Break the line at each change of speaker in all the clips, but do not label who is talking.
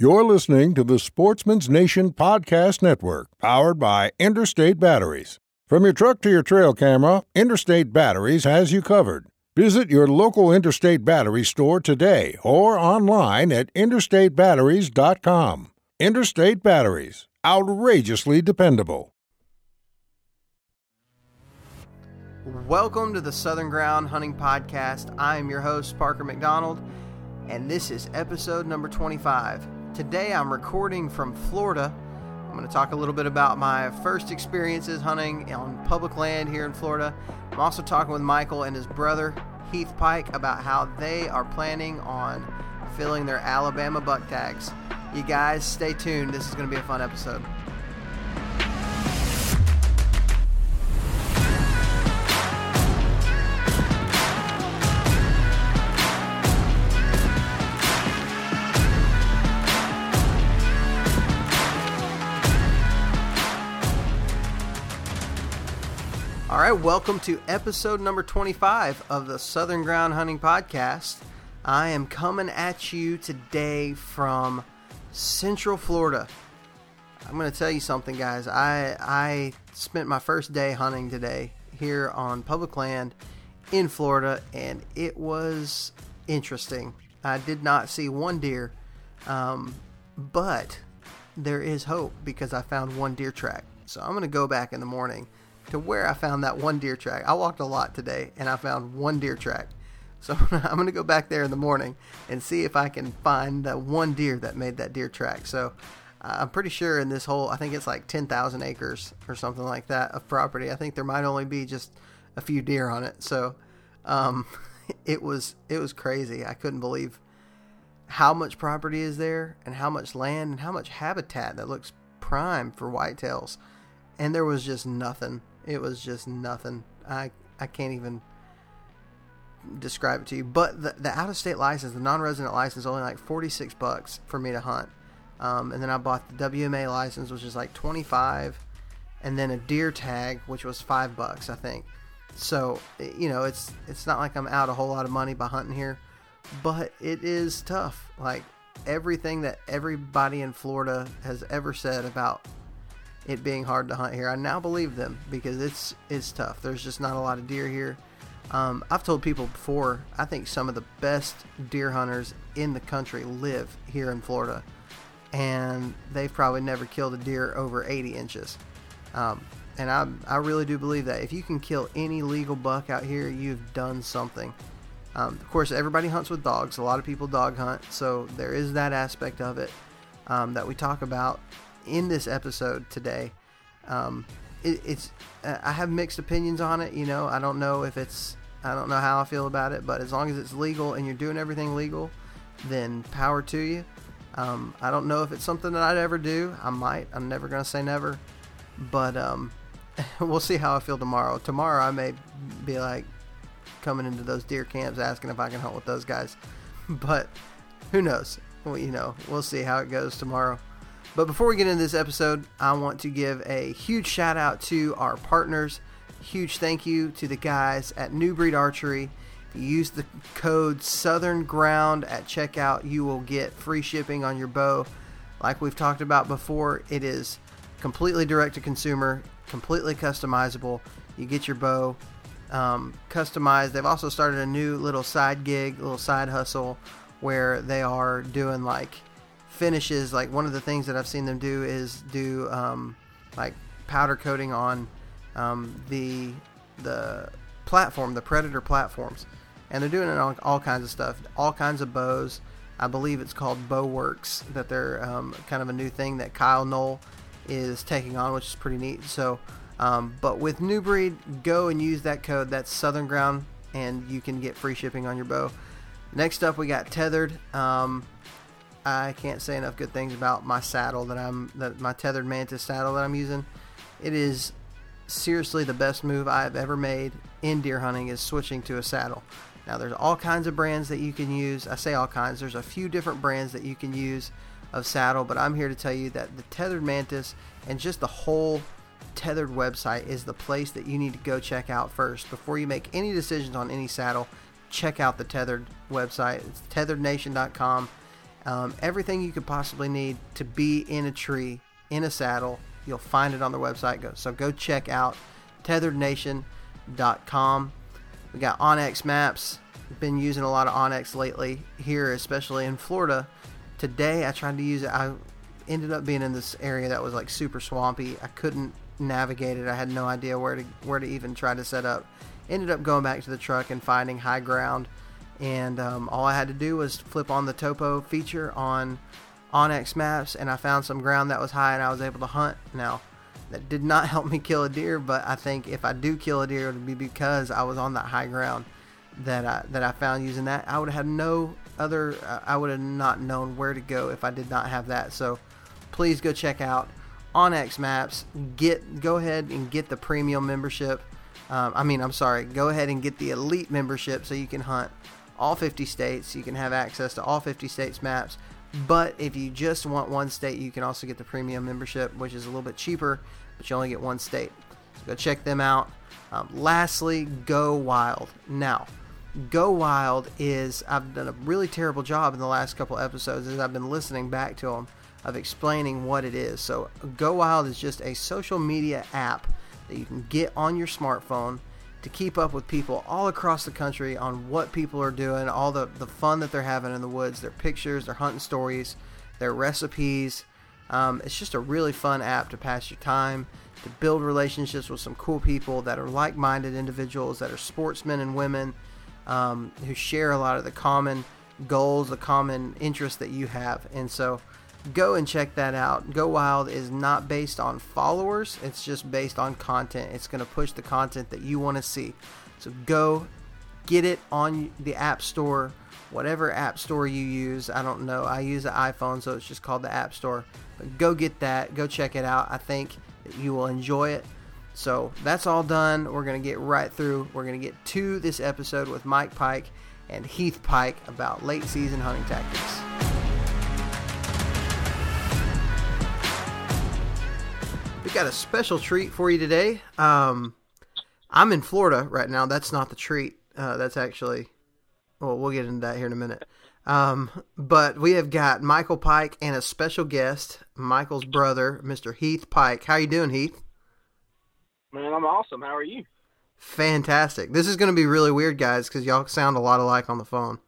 You're listening to the Sportsman's Nation Podcast Network, powered by Interstate Batteries. From your truck to your trail camera, Interstate Batteries has you covered. Visit your local Interstate Battery store today or online at interstatebatteries.com. Interstate Batteries, outrageously dependable.
Welcome to the Southern Ground Hunting Podcast. I am your host, Parker McDonald, and this is episode number 25. Today I'm recording from Florida. I'm going to talk a little bit about my first experiences hunting on public land here in Florida. I'm also talking with Michael and his brother, Heath Pike, about how they are planning on filling their Alabama buck tags. You guys stay tuned. This is going to be a fun episode. All right, welcome to episode number 25 of the Southern Ground Hunting Podcast. I am coming at you today from Central Florida. I'm going to tell you something, guys. I I spent my first day hunting today here on public land in Florida, and it was interesting. I did not see one deer, um, but there is hope because I found one deer track. So I'm going to go back in the morning to where I found that one deer track. I walked a lot today and I found one deer track. So I'm going to go back there in the morning and see if I can find the one deer that made that deer track. So I'm pretty sure in this whole, I think it's like 10,000 acres or something like that of property. I think there might only be just a few deer on it. So um, it was it was crazy. I couldn't believe how much property is there and how much land and how much habitat that looks prime for whitetails. And there was just nothing. It was just nothing. I I can't even describe it to you. But the, the out of state license, the non resident license, only like forty six bucks for me to hunt. Um, and then I bought the WMA license, which is like twenty five, and then a deer tag, which was five bucks, I think. So you know, it's it's not like I'm out a whole lot of money by hunting here, but it is tough. Like everything that everybody in Florida has ever said about it being hard to hunt here. I now believe them because it's it's tough. There's just not a lot of deer here. Um, I've told people before. I think some of the best deer hunters in the country live here in Florida, and they've probably never killed a deer over 80 inches. Um, and I I really do believe that if you can kill any legal buck out here, you've done something. Um, of course, everybody hunts with dogs. A lot of people dog hunt, so there is that aspect of it um, that we talk about in this episode today. Um, it, it's I have mixed opinions on it. You know, I don't know if it's I don't know how I feel about it, but as long as it's legal and you're doing everything legal, then power to you. Um, I don't know if it's something that I'd ever do. I might. I'm never gonna say never, but um, we'll see how I feel tomorrow. Tomorrow I may be like coming into those deer camps asking if I can hunt with those guys, but who knows? Well, you know, we'll see how it goes tomorrow. But before we get into this episode, I want to give a huge shout out to our partners. Huge thank you to the guys at New Breed Archery. If you use the code Southern Ground at checkout, you will get free shipping on your bow. Like we've talked about before, it is completely direct to consumer, completely customizable. You get your bow um, customized. They've also started a new little side gig, little side hustle where they are doing like finishes, like one of the things that I've seen them do is do um, like powder coating on um, the the platform, the Predator platforms, and they're doing it on all kinds of stuff, all kinds of bows. I believe it's called Bowworks that they're um, kind of a new thing that Kyle Knoll is taking on, which is pretty neat. So, um, but with New Breed, go and use that code. That's Southern Ground, and you can get free shipping on your bow. Next up, we got Tethered. I can't say enough good things about my saddle that I'm that my tethered mantis saddle that I'm using. It is seriously the best move I've ever made in deer hunting is switching to a saddle. Now there's all kinds of brands that you can use. I say all kinds. There's a few different brands that you can use of saddle, but I'm here to tell you that the tethered mantis and just the whole tethered website is the place that you need to go check out first before you make any decisions on any saddle. Check out the tethered website. It's tetherednation.com Um, everything you could possibly need to be in a tree, in a saddle, you'll find it on their website. Go so go check out tetherednation.com. We got onX maps. We've been using a lot of onX lately here, especially in Florida. Today I tried to use it. I ended up being in this area that was like super swampy. I couldn't navigate it. I had no idea where to where to even try to set up. Ended up going back to the truck and finding high ground, and um, all I had to do was flip on the topo feature on onX Maps, and I found some ground that was high, and I was able to hunt. Now, that did not help me kill a deer, but I think if I do kill a deer, it would be because I was on that high ground that I that I found using that. I would have had no other. Uh, I would have not known where to go if I did not have that. So, please go check out onX Maps. Get go ahead and get the premium membership. Um, I mean, I'm sorry. Go ahead and get the elite membership so you can hunt all 50 states. You can have access to all 50 states maps. But if you just want one state, you can also get the premium membership, which is a little bit cheaper, but you only get one state. So go check them out. Um, lastly, Go Wild. Now, Go Wild is, I've done a really terrible job in the last couple episodes as I've been listening back to them of explaining what it is. So, Go Wild is just a social media app that you can get on your smartphone to keep up with people all across the country on what people are doing, all the, the fun that they're having in the woods, their pictures, their hunting stories, their recipes. Um, it's just a really fun app to pass your time, to build relationships with some cool people that are like minded individuals, that are sportsmen and women um, who share a lot of the common goals, the common interests that you have. And so, go and check that out. Go Wild is not based on followers, it's just based on content. It's going to push the content that you want to see. So go get it on the App Store, whatever App Store you use. I don't know. I use an iPhone, so it's just called the App Store. But go get that, go check it out. I think you will enjoy it. So that's all done. We're going to get right through. We're going to get to this episode with Mike Pike and Heath Pike about late season hunting tactics. Got a special treat for you today. Um, I'm in Florida right now. That's not the treat. Uh, that's actually, well, we'll get into that here in a minute. Um, but we have got Michael Pike and a special guest, Michael's brother, Mr. Heath Pike. How you doing, Heath?
Man, I'm awesome. How are you?
Fantastic. This is going to be really weird, guys, because y'all sound a lot alike on the phone.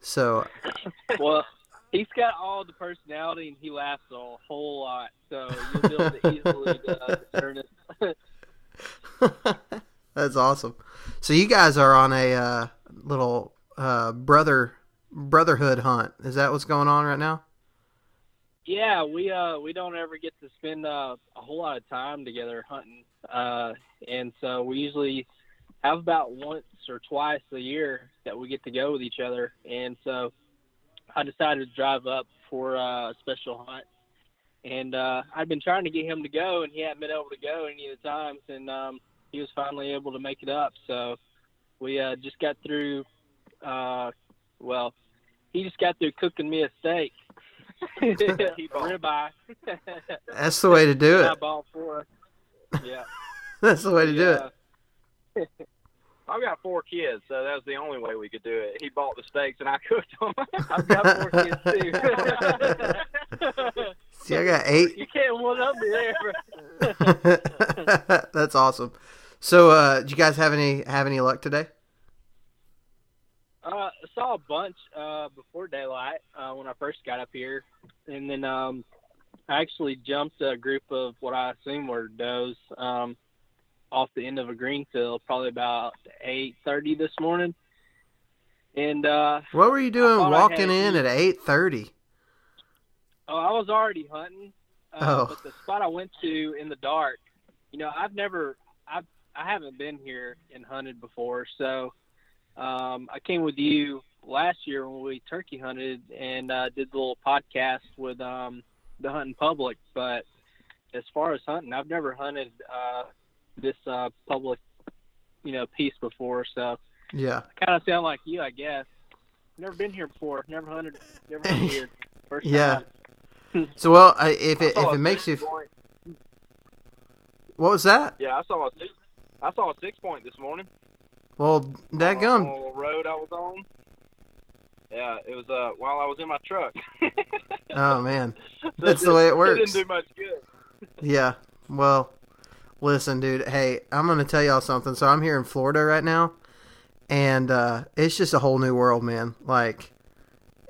So,
well, he's got all the personality and he laughs a whole lot, so you'll be able to easily uh, discern it.
That's awesome. So you guys are on a uh, little uh, brother brotherhood hunt. Is that what's going on right now?
Yeah, we uh we don't ever get to spend uh, a whole lot of time together hunting, uh, and so we usually have about once or twice a year that we get to go with each other, and so I decided to drive up for uh, a special hunt, and uh, I'd been trying to get him to go, and he hadn't been able to go any of the times, and um, he was finally able to make it up. So we uh, just got through. Uh, well, he just got through cooking me a steak. ribeye.
That's the way to do it.
Four. Yeah.
That's the way to do
it. I've got four kids, so that was the only way we could do it. He bought the steaks and I cooked them. I've got four kids too.
See, I got eight.
You can't one up me
there. That's awesome. So, uh, did you guys have any have any luck today?
Uh, I saw a bunch uh, before daylight uh, when I first got up here, and then um, I actually jumped a group of what I assume were does um, off the end of a green field, probably about eight thirty this morning. And uh,
what were you doing walking in at eight thirty?
Oh, I was already hunting.
Uh,
oh. But the spot I went to in the dark, you know, I've never, I've, I haven't been here and hunted before, so um, I came with you last year when we turkey hunted and uh, did the little podcast with um, the hunting public. But as far as hunting, I've never hunted uh, this uh, public, you know, piece before. So
yeah,
kind of sound like you, I guess. Never been here before. Never hunted. Never hunted here. First
yeah.
Time.
so well, I, if it if it makes you,
point.
what was that?
Yeah, I saw a six, I saw a six point this morning.
Well, that gum.
road I was on.
Yeah, it was uh while I was in my truck.
Oh man, That's
it
the way it
didn't-
works.
didn't do much good.
yeah. Well, listen, dude. Hey, I'm gonna tell y'all something. So I'm here in Florida right now, and uh, it's just a whole new world, man. Like,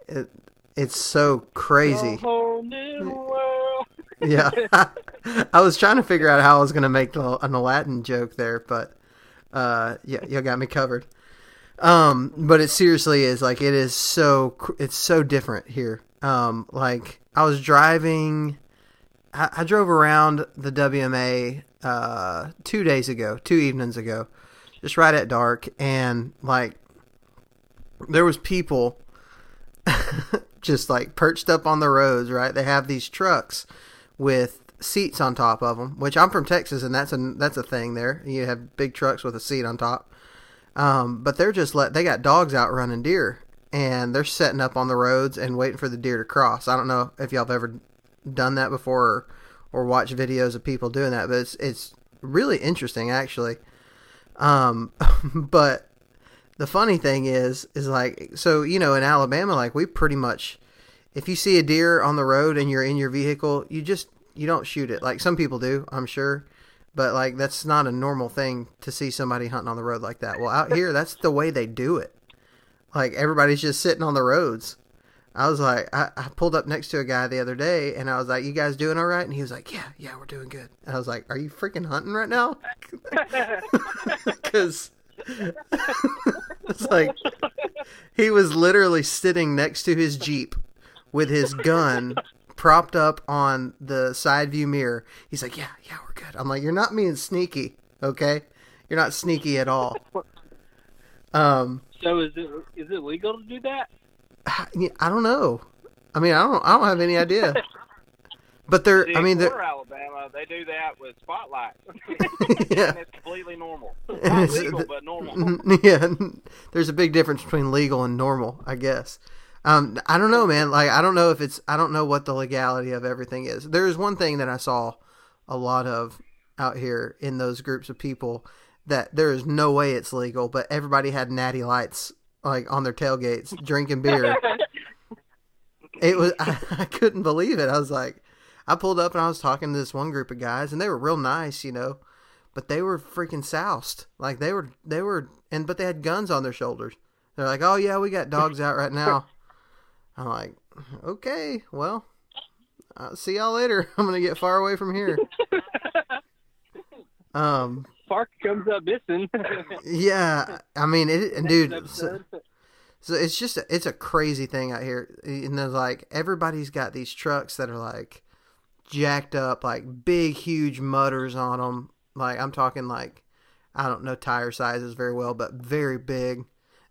it, it's so crazy.
A whole new world.
yeah. I was trying to figure out how I was going to make the, an Aladdin joke there, but uh, yeah, you got me covered. Um, but it seriously is like it is so it's so different here. Um, like I was driving, I, I drove around the WMA uh, two days ago, two evenings ago, just right at dark, and like there was people just like perched up on the roads. Right, they have these trucks with seats on top of them. Which I'm from Texas, and that's a that's a thing there. You have big trucks with a seat on top. Um, but they're just let they got dogs out running deer, and they're setting up on the roads and waiting for the deer to cross. I don't know if y'all have ever done that before or, watch videos of people doing that, but it's it's really interesting actually. Um, but the funny thing is, is like so you know in Alabama, like we pretty much, if you see a deer on the road and you're in your vehicle, you just you don't shoot it. Like some people do, I'm sure, but like that's not a normal thing to see somebody hunting on the road like that. Well, out here, that's the way they do it. Like everybody's just sitting on the roads. I was like, I, I pulled up next to a guy the other day, and I was like, "You guys doing all right?" And he was like, "Yeah, yeah, we're doing good." And I was like, "Are you freaking hunting right now?" Because it's like he was literally sitting next to his jeep with his gun propped up on the side view mirror. He's like, "Yeah, yeah, we're good." I'm like, "You're not being sneaky, okay? You're not sneaky at all." Um,
So is it is it legal to do that?
I don't know. I mean, I don't. I don't have any idea. But they're.
See,
I mean, they're.
Alabama, they do that with spotlights.
Yeah.
and it's completely normal. Not legal,
the-
but normal.
yeah, there's a big difference between legal and normal, I guess. Um, I don't know, man. Like, I don't know if it's. I don't know what the legality of everything is. There is one thing that I saw a lot of out here in those groups of people that there is no way it's legal, but everybody had natty lights like on their tailgates, drinking beer. it was I, I couldn't believe it. I was like, I pulled up and I was talking to this one group of guys, and they were real nice, you know, but they were freaking soused. Like they were, they were, and but they had guns on their shoulders. They're like, oh yeah, we got dogs out right now. I'm like, okay, well, I'll see y'all later. I'm gonna get far away from here. Um,
Park comes up missing.
yeah, I mean, it, dude, so. So it's just a, it's a crazy thing out here, and there's like everybody's got these trucks that are like jacked up, like big, huge mudders on them. Like I'm talking like I don't know tire sizes very well, but very big.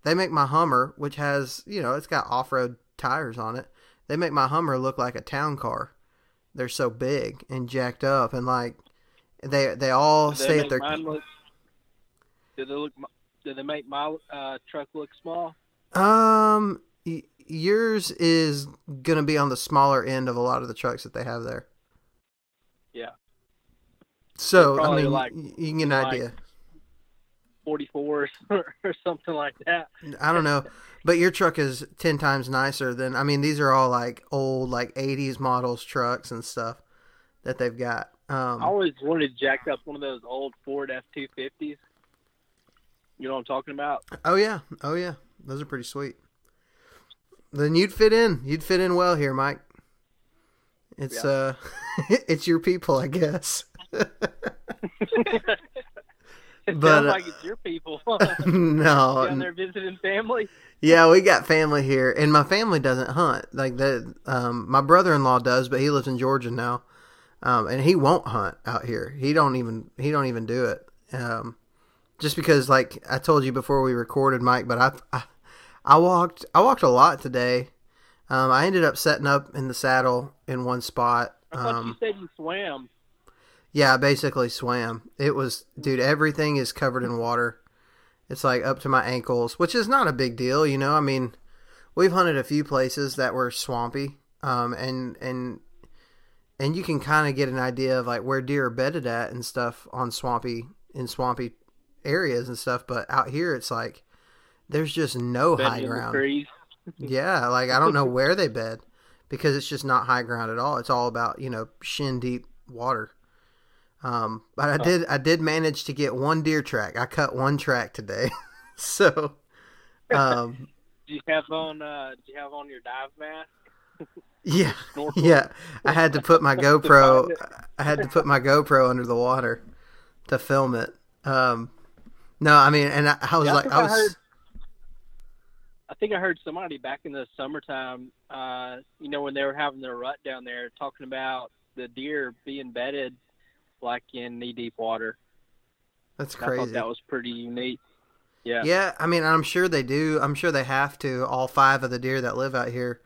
They make my Hummer, which has you know it's got off road tires on it. They make my Hummer look like a town car. They're so big and jacked up, and like they they all
they
stay
make
at their
look? Do they look? Do they make my uh, truck look small?
Um, y- yours is gonna be on the smaller end of a lot of the trucks that they have there.
Yeah.
So I mean,
like-
you can get an
like-
idea.
44s or, or something like that.
I don't know, but your truck is ten times nicer than. I mean, these are all like old, like '80s models trucks and stuff that they've got.
I
Um,
always wanted to jack up one of those old Ford F two fifties. You know what I'm talking about?
oh yeah, oh yeah, those are pretty sweet. Then you'd fit in. You'd fit in well here, Mike. It's
Yeah.
uh, it's your people, I guess.
It
But,
sounds
uh,
like it's your people
no,
down there visiting family.
Yeah, we got family here, and my family doesn't hunt. Like that, um, my brother-in-law does, but he lives in Georgia now, um, and he won't hunt out here. He don't even he don't even do it, um, just because like I told you before we recorded, Mike. But I, I, I walked I walked a lot today. Um, I ended up setting up in the saddle in one spot.
I thought
Um,
you said you swam.
yeah, I basically swam. It was, dude, everything is covered in water. It's like up to my ankles, which is not a big deal, you know. I mean, we've hunted a few places that were swampy, um, and and and you can kind of get an idea of like where deer are bedded at and stuff on swampy in swampy areas and stuff. But out here, it's like there's just no
Bedding
high ground. Yeah, like I don't know where they bed because it's just not high ground at all. It's all about you know shin deep water. Um, but I did I did manage to get one deer track. I cut one track today, so um,
Do you have on? Uh, do you have on your dive mask?
Yeah, yeah. I had to put my GoPro. I had to put my GoPro under the water to film it. Um, no, I mean, and I, I was
Yeah,
like, I
I
was.
heard- I think I heard somebody back in the summertime, uh, you know, when they were having their rut down there, talking about the deer being bedded like in knee deep water.
That's
I thought
crazy.
that was pretty unique. Yeah.
Yeah, I mean, I'm sure they do. I'm sure they have to. All five of the deer that live out here,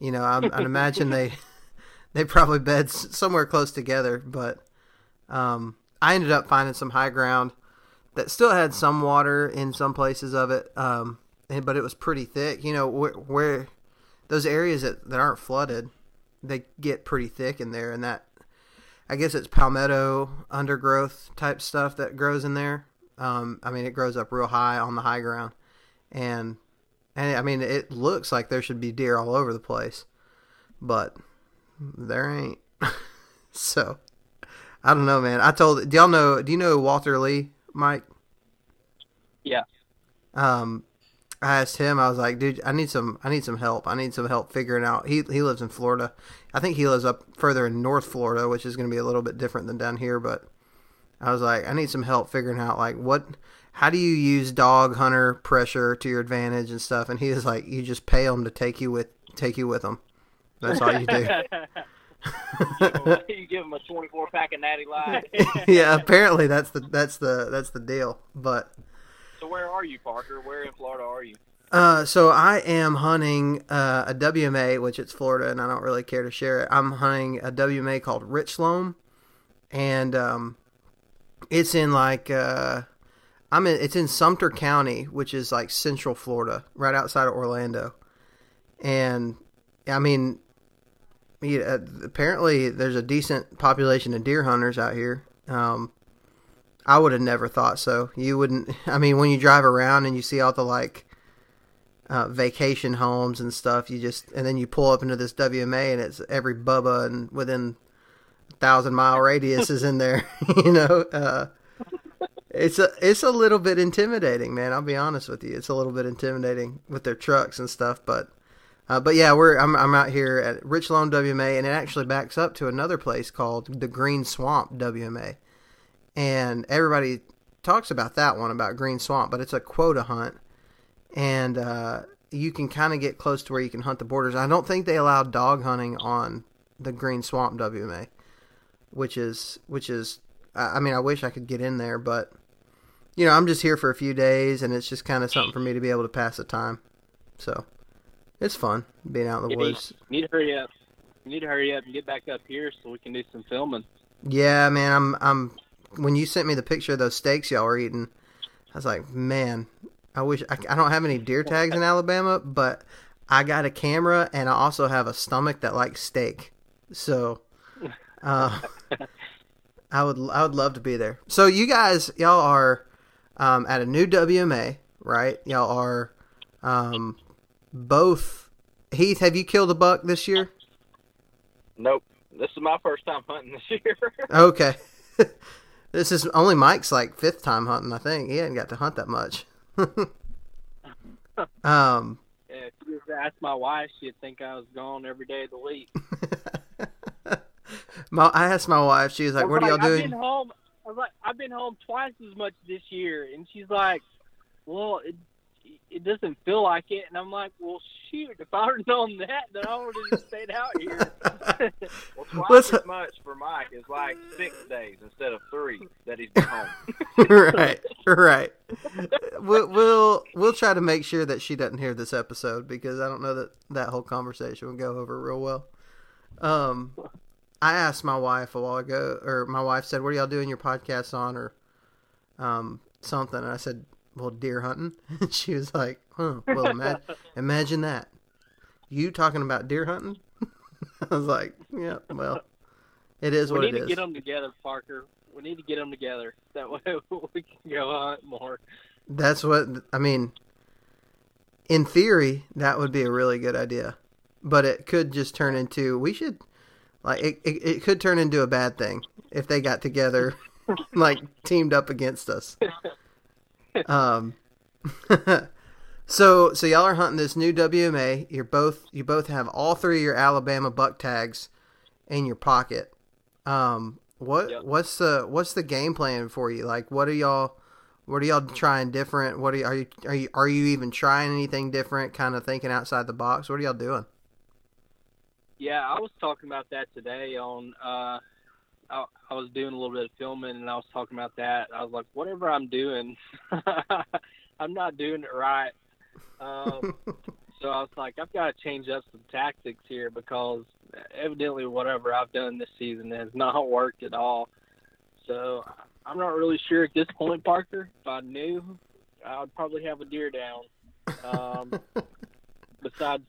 you know, I'm, I'd imagine they they probably bed somewhere close together. But um, I ended up finding some high ground that still had some water in some places of it, um, and, but it was pretty thick. You know, where, where those areas that, that aren't flooded, they get pretty thick in there, and that I guess it's palmetto undergrowth type stuff that grows in there. Um, I mean, it grows up real high on the high ground, and and I mean, it looks like there should be deer all over the place, but there ain't. so I don't know, man. I told. Do y'all know? Do you know Walter Lee, Mike?
Yeah.
Um, I asked him. I was like, dude, I need some. I need some help. I need some help figuring out. He he lives in Florida. I think he lives up further in North Florida, which is going to be a little bit different than down here. But I was like, I need some help figuring out like what. How do you use dog hunter pressure to your advantage and stuff? And he was like, you just pay them to take you with take you with them. That's all you do.
you give them a 24 pack of Natty Light.
yeah, apparently that's the that's the that's the deal. But
So where are you, Parker? Where in Florida are you?
Uh, so I am hunting uh, a WMA, which it's Florida, and I don't really care to share it. I'm hunting a WMA called Richloam, and um, it's in like uh, I'm in. It's in Sumter County, which is like Central Florida, right outside of Orlando. And I mean, yeah, apparently there's a decent population of deer hunters out here. Um, I would have never thought so. You wouldn't. I mean, when you drive around and you see all the like uh, vacation homes and stuff. You just and then you pull up into this WMA and it's every bubba and within a thousand mile radius is in there. you know, uh, it's a it's a little bit intimidating, man. I'll be honest with you. It's a little bit intimidating with their trucks and stuff, but. Uh, but yeah, we're I'm I'm out here at Richloam WMA, and it actually backs up to another place called the Green Swamp WMA, and everybody talks about that one about Green Swamp, but it's a quota hunt, and uh, you can kind of get close to where you can hunt the borders. I don't think they allow dog hunting on the Green Swamp WMA, which is which is I mean I wish I could get in there, but you know I'm just here for a few days, and it's just kind of something for me to be able to pass the time. So it's fun being out in the
You
woods.
you need to hurry up. You need to hurry up and get back up here so we can do some filming.
Yeah, man, I'm I'm when you sent me the picture of those steaks y'all were eating, I was like, man, I wish I, I don't have any deer tags in Alabama, but I got a camera and I also have a stomach that likes steak. So, uh, I would I would love to be there. So you guys, y'all are um, at a new WMA, right? Y'all are um, both. Heath, have you killed a buck this year?
Nope. This is my first time hunting this year.
Okay. this is only Mike's like fifth time hunting, I think. He hadn't got to hunt that much. um
Yeah, if you asked my wife, she'd think I was gone every day of the week.
my, I asked my wife, she was like,
was
What are y'all
I've
doing?
been home. I was like, I've been home twice as much this year, and she's like, "Well, it it doesn't feel like it." And I'm like, "Well, shoot! If I would have known that, then I would have stayed out here."
well, twice
What's-
as much for Mike is like six days instead of three that he's been home.
right, right. We'll, we'll we'll try to make sure that she doesn't hear this episode because I don't know that that whole conversation will go over real well. Um, I asked my wife a while ago, or my wife said, "What are y'all doing your podcast on?" or um something, and I said, "Well, deer hunting." And she was like, "Huh? Well, ima- imagine that. You talking about deer hunting?" I was like, "Yeah, well, it is
we
what it is."
We need to get them together, Parker. We need to get them together. That way we can go hunt more.
That's what I mean. in theory, that would be a really good idea, but it could just turn into we should like it. It, it could turn into a bad thing if they got together, like teamed up against us. Um. so so y'all are hunting this new WMA. You're both you both have all three of your Alabama buck tags in your pocket. Um. What
Yep.
what's the what's the game plan for you? Like, what are y'all? What are y'all trying different? What are you, are you are you are you even trying anything different? Kind of thinking outside the box. What are y'all doing?
Yeah, I was talking about that today on. Uh, I, I was doing a little bit of filming, and I was talking about that. I was like, whatever I'm doing, I'm not doing it right. Um, so I was like, I've got to change up some tactics here because evidently whatever I've done this season has not worked at all. So I'm not really sure at this point, Parker. If I knew, I would probably have a deer down. Um, besides,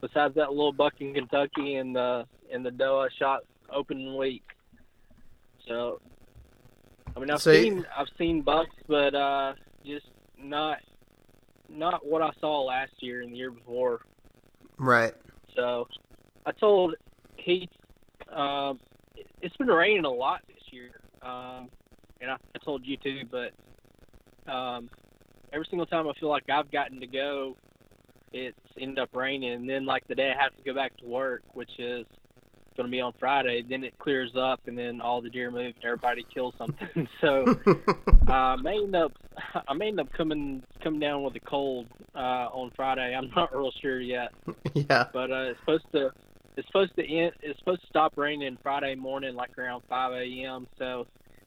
besides that little buck in Kentucky and the and the doe I shot open week. So, I mean, I've
you-
seen I've seen bucks, but uh, just not not what I saw last year and the year before.
right.
So, I told Heath, um, it- it's been raining a lot this year, um, and I, I told you too. But um, every single time I feel like I've gotten to go, it's ended up raining. And then, like the day I have to go back to work, which is going to be on Friday, then it clears up, and then all the deer move, and everybody kills something. so uh, I may end up, I may end up coming coming down with a cold uh, on Friday. I'm not real sure yet
yeah.
but uh, it's supposed to it's supposed to end it's supposed to stop raining Friday morning like around 5 a.m. So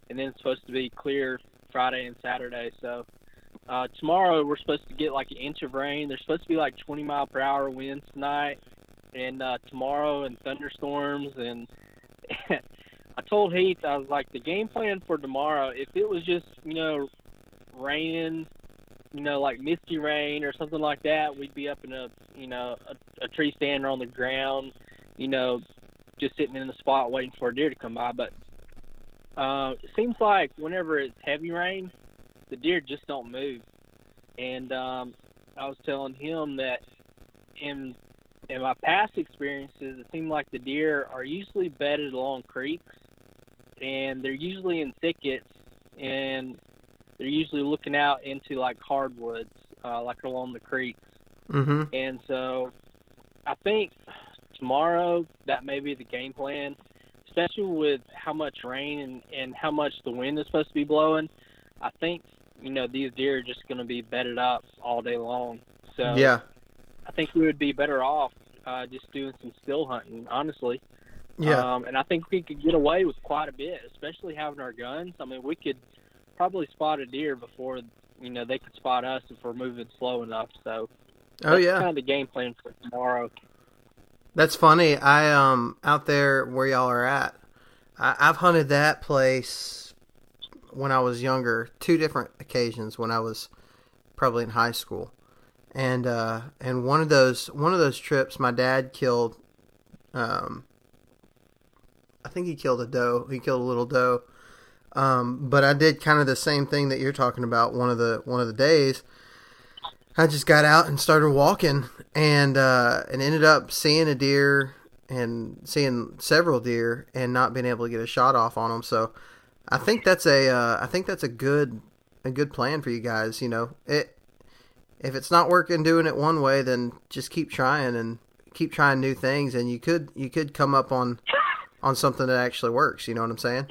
and then it's supposed to be clear Friday and Saturday. So uh, tomorrow we're supposed to get like an inch of rain. There's supposed to be like 20 mile per hour winds tonight and uh, tomorrow and thunderstorms and I told Heath I was like the game plan for tomorrow if it was just you know raining you know, like misty rain or something like that, we'd be up in a, you know, a, a tree stand or on the ground, you know, just sitting in the spot waiting for a deer to come by. But uh, it seems like whenever it's heavy rain, the deer just don't move. And um, I was telling him that in in my past experiences, it seemed like the deer are usually bedded along creeks, and they're usually in thickets, and they're usually looking out into like hardwoods, uh, like along the creeks.
Mm-hmm.
And so I think tomorrow that may be the game plan, especially with how much rain and, and how much the wind is supposed to be blowing. I think, you know, these deer are just going to be bedded up all day long. So
Yeah.
I think we would be better off uh, just doing some still hunting, honestly.
Yeah.
Um, and I think we could get away with quite a bit, especially having our guns. I mean, we could probably spot a deer before you know they could spot us if we're moving slow enough. So
oh
that's
yeah.
kind of the game plan for tomorrow.
That's funny. I um out there where y'all are at, I, I've hunted that place when I was younger. Two different occasions when I was probably in high school, and uh, and one of those one of those trips, my dad killed. Um, I think he killed a doe. He killed a little doe. Um, but I did kind of the same thing that you're talking about. One of the one of the days, I just got out and started walking, and uh, and ended up seeing a deer and seeing several deer, and not being able to get a shot off on them. So, I think that's a uh, I think that's a good a good plan for you guys. You know, it if it's not working doing it one way, then just keep trying and keep trying new things, and you could you could come up on on something that actually works. You know what I'm saying?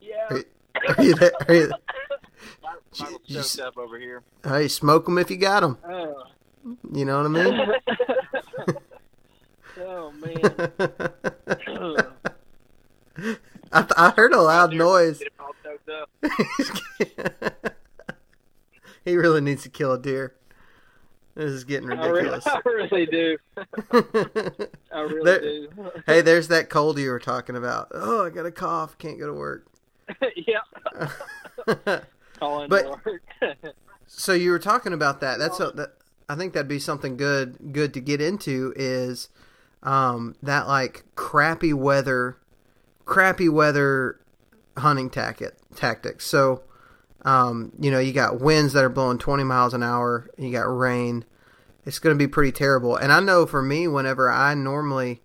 Yeah.
Are you there? Are you,
Michael
You- you
up over here.
hey, smoke them if you got them.
Oh.
You know what I mean?
oh man.
I, th- I heard a loud noise.
Get him all choked up.
he really needs to kill a deer. This is getting
I really,
ridiculous.
I really do. I really
There-
do.
hey, there's that cold you were talking about. Oh, I got a cough. Can't go to work.
yeah. Calling
But-
work.
so you were talking about that. That's a, that. I think that'd be something good good to get into is um, that like crappy weather, crappy weather hunting tactic tactics. So Um, you know, you got winds that are blowing 20 miles an hour. You got rain. It's going to be pretty terrible. And I know for me, whenever I normally,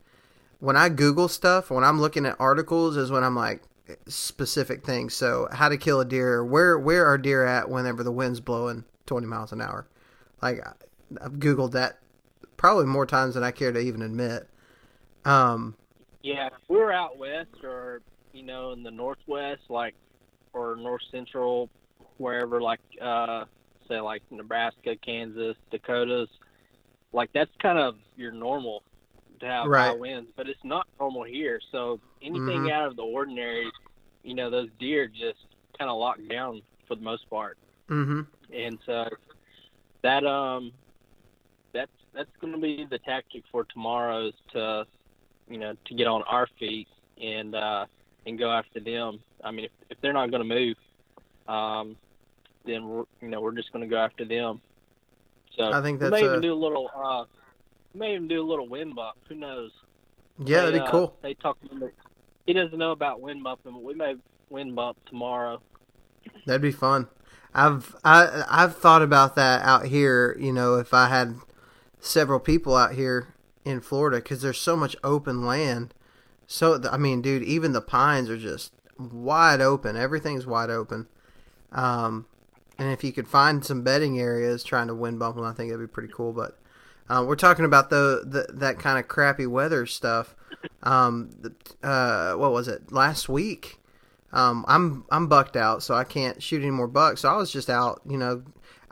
when I Google stuff, when I'm looking at articles, is when I'm like specific things. So how to kill a deer? Where where are deer at whenever the wind's blowing 20 miles an hour? Like I've Googled that probably more times than I care to even admit. Um,
yeah, if we were out west or you know in the northwest, like or north central, wherever, like uh, say like Nebraska, Kansas, Dakotas, like that's kind of your normal to have
Right.
high winds, but it's not normal here. So anything
Mhm.
out of the ordinary, you know, those deer just kind of lock down for the most part,
hmm
and so that um that's going to be the tactic for tomorrow is to you know to get on our feet and uh and go after them i mean if, if they're not going to move um then we're you know we're just going to go after them so
I think
we
that's
may
a-
even do a little uh we may even do a little wind bump who knows
Yeah,
They,
that'd be
uh,
cool.
they talk he doesn't know about wind bumping but we may wind bump tomorrow
That'd be fun. I've I I've thought about that out here. You know, if I had several people out here in Florida, because there's so much open land. So I mean, dude, even the pines are just wide open. Everything's wide open. Um, and if you could find some bedding areas, trying to wind bump them, I think that'd be pretty cool. But uh, we're talking about the, the that kind of crappy weather stuff. Um, uh, what was it last week? Um, I'm I'm bucked out, so I can't shoot any more bucks. So I was just out, you know.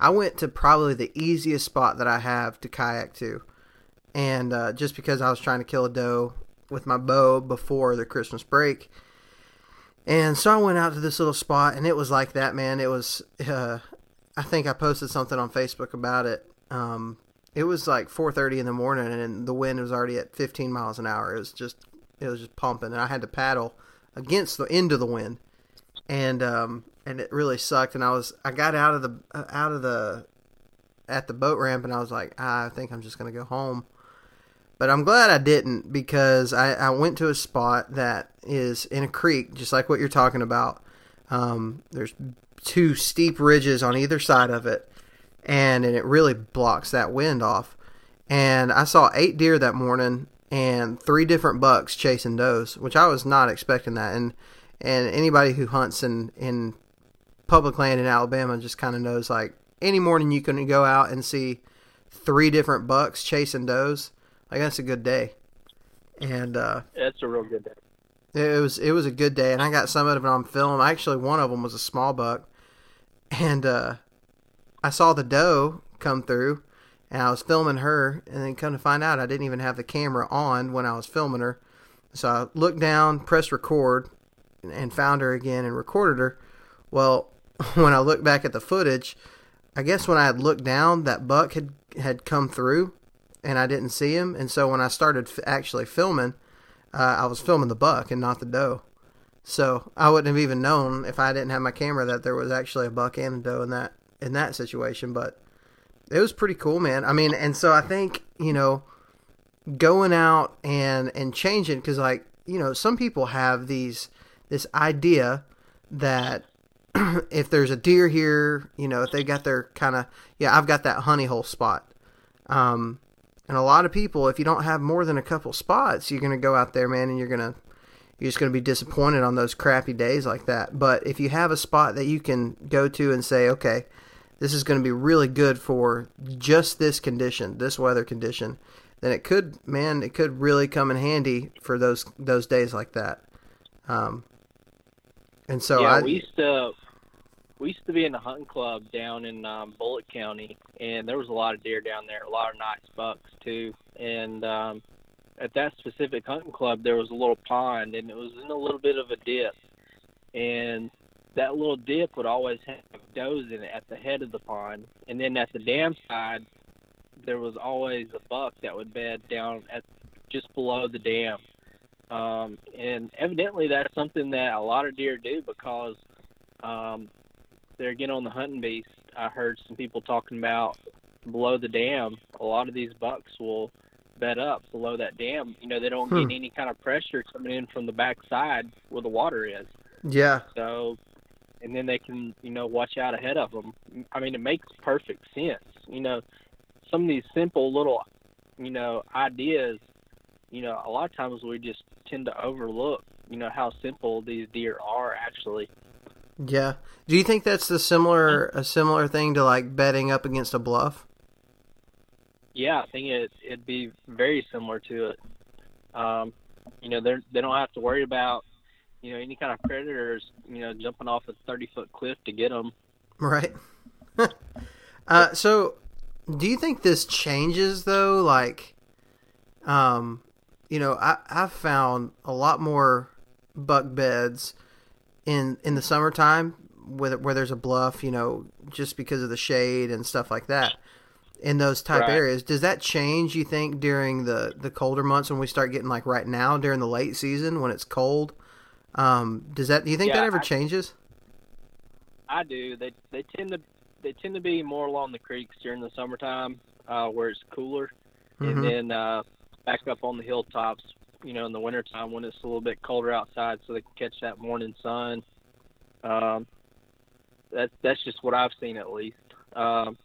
I went to probably the easiest spot that I have to kayak to, and uh, just because I was trying to kill a doe with my bow before the Christmas break, and so I went out to this little spot, and it was like that, man. It was, uh, I think I posted something on Facebook about it. Um, it was like 4:30 in the morning, and the wind was already at 15 miles an hour. It was just, it was just pumping, and I had to paddle against the end of the wind, and um, and it really sucked. And I was, I got out of the uh, out of the at the boat ramp, and I was like, ah, I think I'm just gonna go home. But I'm glad I didn't because I, I went to a spot that is in a creek, just like what you're talking about. Um, there's two steep ridges on either side of it, and, and it really blocks that wind off. And I saw eight deer that morning and three different bucks chasing does, which I was not expecting that. And and anybody who hunts in in public land in Alabama just kind of knows like any morning you can go out and see three different bucks chasing does. Like that's a good day. And uh,
that's a real good day
it was it was a good day, and I got some of it on film. Actually, one of them was a small buck, and uh, I saw the doe come through, and I was filming her, and then come to find out, I didn't even have the camera on when I was filming her. So I looked down, pressed record, and found her again and recorded her. Well, when I looked back at the footage, I guess when I had looked down, that buck had had come through, and I didn't see him. And so when I started f- actually filming, uh, I was filming the buck and not the doe. So I wouldn't have even known if I didn't have my camera that there was actually a buck and a doe in that in that situation. But it was pretty cool, man. I mean, and so I think you know, going out and and changing because like you know, some people have these this idea that if there's a deer here, you know, if they got their kind of yeah, I've got that honey hole spot. Um, and a lot of people, if you don't have more than a couple spots, you're gonna go out there, man, and you're gonna you're just gonna be disappointed on those crappy days like that. But if you have a spot that you can go to and say, okay, this is gonna be really good for just this condition, this weather condition, then it could, man, it could really come in handy for those those days like that. Um, and so
yeah,
I,
we used to we used to be in a hunting club down in um, Bullock County, and there was a lot of deer down there, a lot of nice bucks too. And um, at that specific hunting club, there was a little pond, and it was in a little bit of a dip, and that little dip would always have does in it at the head of the pond, and then at the dam side, there was always a buck that would bed down at just below the dam. Um, and evidently that's something that a lot of deer do because um, they're getting on the hunting beast. I heard some people talking about below the dam. A lot of these bucks will bed up below that dam. You know, they don't
Hmm.
get any kind of pressure coming in from the backside where the water is.
yeah,
So and then they can you know watch out ahead of them. I mean, it makes perfect sense. You know, some of these simple little you know ideas. You know, a lot of times we just tend to overlook. You know how simple these deer are actually.
Yeah. Do you think that's the similar a similar thing to like betting up against a bluff?
Yeah, I think it it'd be very similar to it. Um, you know, they they don't have to worry about you know any kind of predators. You know, jumping off a thirty foot cliff to get them.
Right. uh, so, do you think this changes though? Like, um, you know, I I've found a lot more buck beds in in the summertime where where there's a bluff, you know, just because of the shade and stuff like that in those type
Right.
areas. Does that change? You think during the the colder months when we start getting like right now during the late season when it's cold? Um, does that? Do you think
Yeah,
that ever
I-
changes?
I do. They they tend to they tend to be more along the creeks during the summertime, uh, where it's cooler,
Mhm.
and then uh, back up on the hilltops. You know, in the wintertime when it's a little bit colder outside, so they can catch that morning sun. Um, that's that's just what I've seen at least. Um,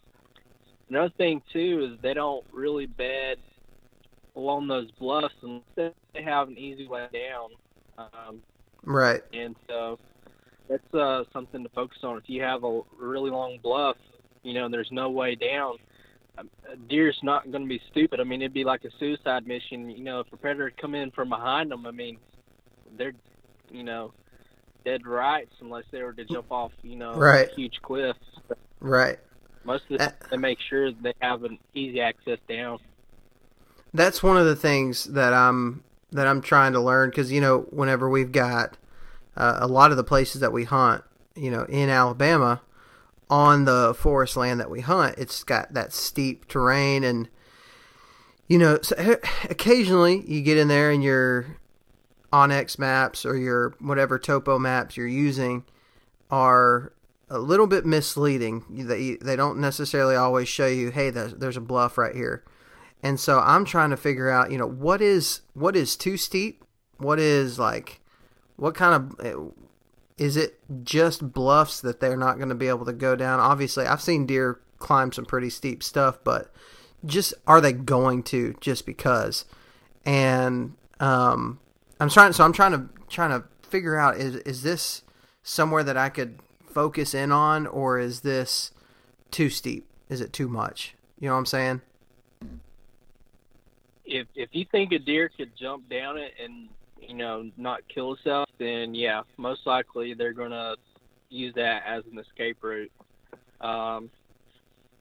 another thing too is they don't really bed along those bluffs unless they have an easy way down. Um,
Right.
and so that's uh, something to focus on. If you have a really long bluff, you know, there's no way down. A deer's not going to be stupid. I mean, it'd be like a suicide mission. You know, if a predator come in from behind them, I mean, they're, you know, dead rights unless they were to jump off, you know,
Right.
huge cliff.
Right.
Most of the
Uh,
time, they make sure they have an easy access down.
that's one of the things that I'm that I'm trying to learn because you know whenever we've got uh, a lot of the places that we hunt, you know, in Alabama, on the forest land that we hunt, it's got that steep terrain and you know so eh, occasionally you get in there and your onX maps or your whatever topo maps you're using are a little bit misleading. They they don't necessarily always show you, hey, there's, there's a bluff right here. And so I'm trying to figure out, you know, what is what is too steep? What is like what kind of is it just bluffs that they're not going to be able to go down? Obviously, I've seen deer climb some pretty steep stuff, but just are they going to just because? And um I'm trying so I'm trying to trying to figure out is is this somewhere that I could focus in on or is this too steep? Is it too much? You know what I'm saying?
if if you think a deer could jump down it and you know not kill itself, then yeah, most likely they're gonna use that as an escape route. Um,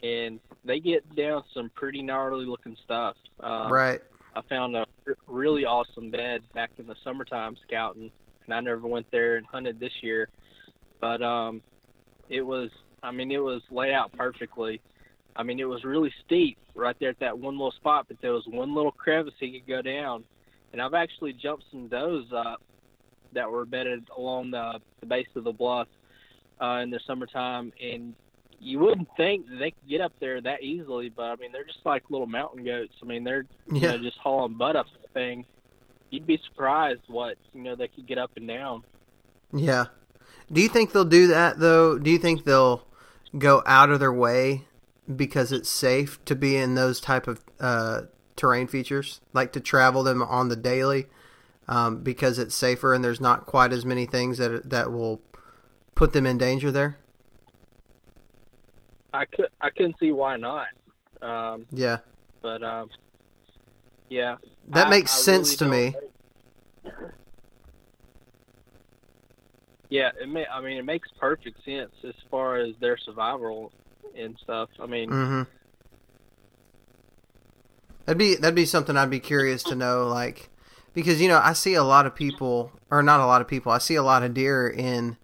and they get down some pretty gnarly looking stuff. Um,
right.
I found a really awesome bed back in the summertime scouting, and I never went there and hunted this year, but um, it was. I mean, it was laid out perfectly. I mean, it was really steep right there at that one little spot, but there was one little crevice he could go down. And I've actually jumped some does up that were bedded along the, the base of the bluff uh, in the summertime, and you wouldn't think they could get up there that easily, but I mean, they're just like little mountain goats. I mean, they're you
Yeah.
know just hauling butt up the thing. You'd be surprised what you know they could get up and down.
Yeah. Do you think they'll do that though? Do you think they'll go out of their way because it's safe to be in those type of uh, terrain features, like to travel them on the daily, um, because it's safer and there's not quite as many things that that will put them in danger there?
I could I couldn't see why not. Um,
Yeah,
but um, yeah,
that
I-
makes
I
sense to me.
Yeah, it may. I mean, it makes perfect sense as far as their survival and stuff. I mean,
Mm-hmm. That'd be that'd be something I'd be curious to know, like because you know I see a lot of people, or not a lot of people. I see a lot of deer in,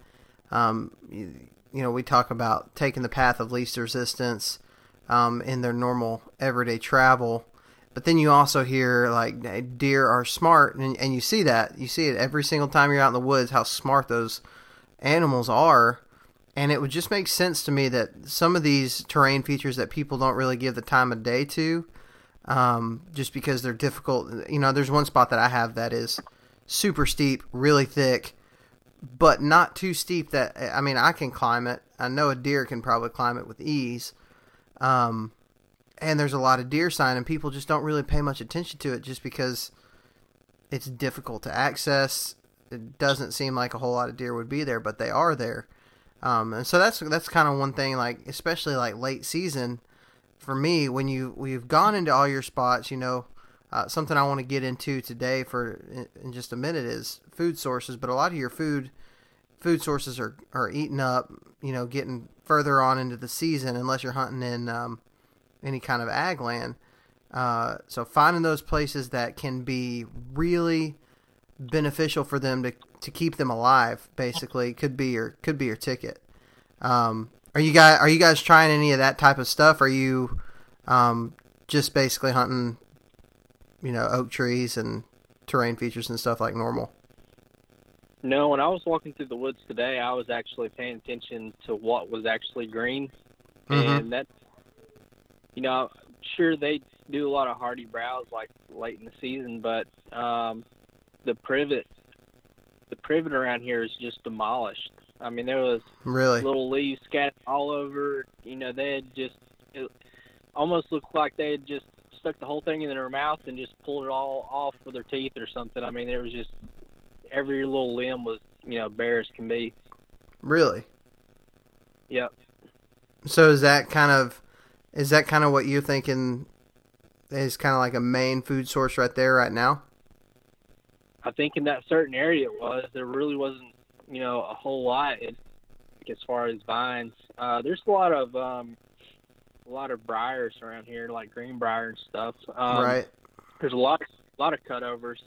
um, you, you know, we talk about taking the path of least resistance, um, in their normal everyday travel, but then you also hear like deer are smart, and and you see that you see it every single time you're out in the woods how smart those animals are. And it would just make sense to me that some of these terrain features that people don't really give the time of day to, um, just because they're difficult. You know, there's one spot that I have that is super steep, really thick, but not too steep that I mean I can climb it. I know a deer can probably climb it with ease. Um, and there's a lot of deer sign, and people just don't really pay much attention to it just because it's difficult to access. It doesn't seem like a whole lot of deer would be there, but they are there. Um, and so that's that's kind of one thing, like especially like late season, for me when you we've gone into all your spots, you know, uh, something I want to get into today for in, in just a minute is food sources. But a lot of your food food sources are are eaten up, you know, getting further on into the season, unless you're hunting in um, any kind of ag land. Uh, so finding those places that can be really beneficial for them to, to keep them alive, basically, could be your could be your ticket. Um, are you guys are you guys trying any of that type of stuff? Are you um, just basically hunting, you know, oak trees and terrain features and stuff like normal?
No, when I was walking through the woods today, I was actually paying attention to what was actually green,
Mhm.
and that's you know, sure they do a lot of hardy browse like late in the season, but um, the privet, the privet around here is just demolished. I mean, there was
Really?
little leaves scattered all over. You know, they had just it almost looked like they had just stuck the whole thing in their mouth and just pulled it all off with their teeth or something. I mean, there was just every little limb was you know bare as can be.
Really?
Yep.
So is that kind of is that kind of what you're thinking is kind of like a main food source right there right now?
I think in that certain area it was. There really wasn't, you know, a whole lot as far as vines. Uh, there's a lot of um, a lot of briars around here, like green greenbrier and stuff. Um,
right.
There's a lot, a lot of cutovers.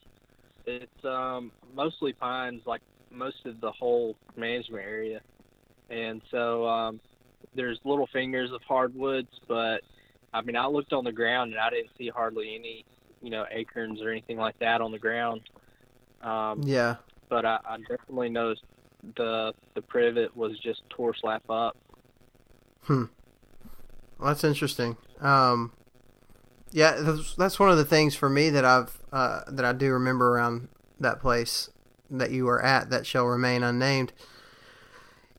It's um, mostly pines, like most of the whole management area, and so um, there's little fingers of hardwoods. But I mean, I looked on the ground and I didn't see hardly any, you know, acorns or anything like that on the ground. Um,
Yeah.
but I, I definitely noticed the the privet was just tore slap up.
Well, that's interesting. Um, yeah, that's, that's one of the things for me that I've uh, that I do remember around that place that you were at that shall remain unnamed.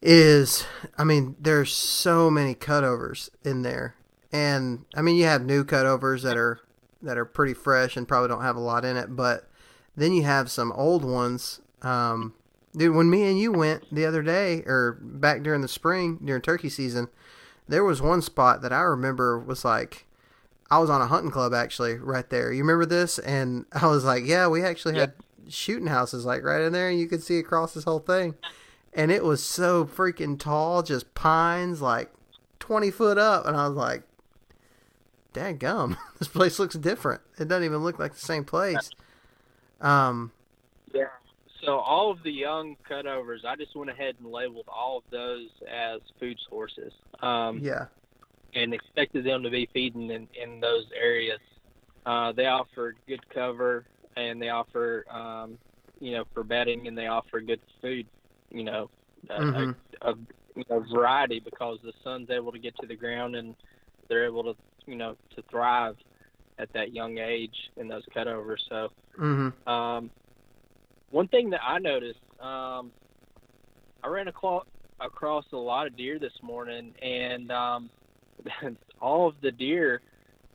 Is I mean, there's so many cutovers in there, and I mean, you have new cutovers that are that are pretty fresh and probably don't have a lot in it, but then you have some old ones. Um, dude, when me and you went the other day, or back during the spring during turkey season, there was one spot that I remember was like I was on a hunting club actually right there. You remember this? And I was like, yeah, we actually had shooting houses like right in there, and you could see across this whole thing. And it was so freaking tall, just pines like twenty foot up, and I was like, "Dad gum, this place looks different. It doesn't even look like the same place." Um.
So all of the young cutovers, I just went ahead and labeled all of those as food sources, um,
yeah,
and expected them to be feeding in, in those areas. Uh, they offer good cover, and they offer, um, you know, for bedding, and they offer good food. You know, a,
Mhm.
a, a, you know, variety because the sun's able to get to the ground, and they're able to, you know, to thrive at that young age in those cutovers. So.
hmm
Um, one thing that I noticed, um, I ran across, across a lot of deer this morning, and um, all of the deer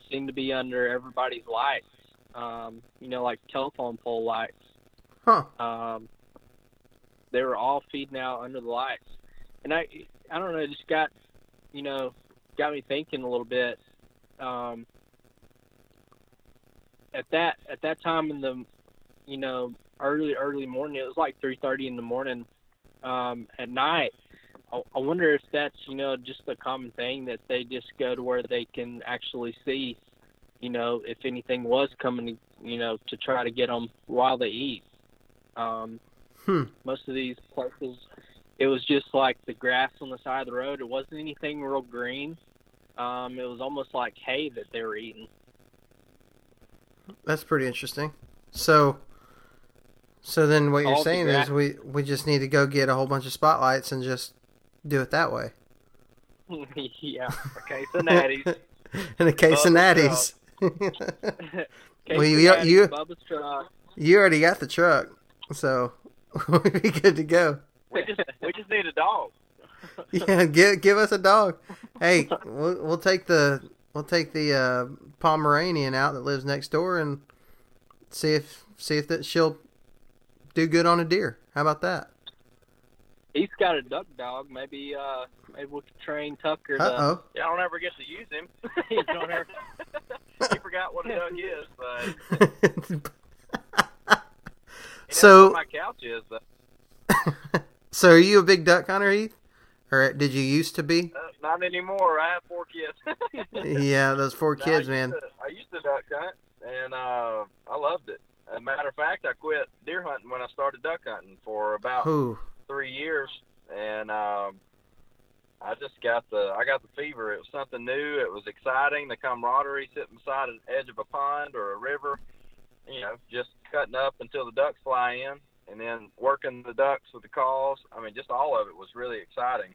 seem to be under everybody's lights. Um, you know, like telephone pole lights.
huh?
Um, they were all feeding out under the lights, and I, I don't know, just got, you know, got me thinking a little bit. Um, at that at that time in the, you know, early early morning, it was like three thirty in the morning. Um, at night, I, I wonder if that's you know just a common thing that they just go to where they can actually see, you know, if anything was coming, you know, to try to get them while they eat. Um,
Hmm.
most of these places, it was just like the grass on the side of the road. It wasn't anything real green. Um, it was almost like hay that they were eating.
That's pretty interesting. So, so then what you're
All
saying is we we just need to go get a whole bunch of spotlights and just do it that way.
yeah. Okay, so natties.
and a case of natties. Well, you-
natties,
you- you already got the truck, so we'll be good to go.
We just we just need a dog.
yeah, give give us a dog. Hey, we'll we'll take the we'll take the uh, Pomeranian out that lives next door and see if see if that she'll do good on a deer. How about that?
He's got a duck dog. Maybe uh maybe we could train Tucker to
Uh oh.
Yeah, I don't ever get to use him.
You don't ever-
he forgot what a duck is, but
So-
my couch is. But
so are you a big duck hunter, Heath? Or did you used to be?
uh, not anymore. I have four kids.
Yeah, those four
No, I
kids, man.
to- I used to duck hunt, and uh, I loved it. A matter of fact, I quit deer hunting when I started duck hunting for about
Ooh.
three years, and um, I just got the I got the fever. It was something new. It was exciting. The camaraderie, sitting beside an edge of a pond or a river, you know, just cutting up until the ducks fly in, and then working the ducks with the calls. I mean, just all of it was really exciting.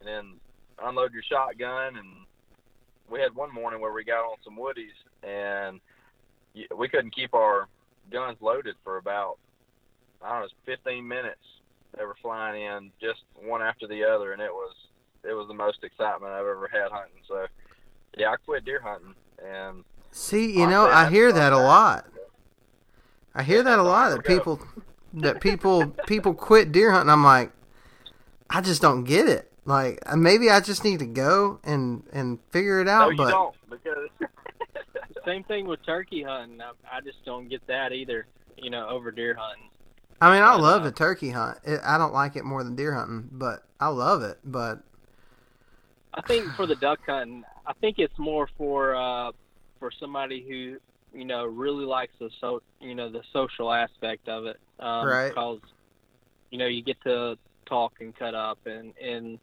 And then unload your shotgun, and we had one morning where we got on some woodies, and we couldn't keep our guns loaded for about I don't know, 15 minutes they were flying in just one after the other, and it was it was the most excitement I've ever had hunting. So, yeah, I quit deer hunting, and
See, you know, I hear that a lot. I hear that a lot that people that people people quit deer hunting. I'm like, I just don't get it. Like uh, maybe I just need to go and and figure it
no,
out.
you
but
don't because
Same thing with turkey hunting. I, I just don't get that either. You know, over deer hunting.
I mean, I
but,
love
uh,
the turkey hunt. It, I don't like it more than deer hunting, but I love it. But
I think for the duck hunting, I think it's more for uh, for somebody who you know really likes the so you know the social aspect of it, um,
Right.
Because you know you get to talk and cut up and and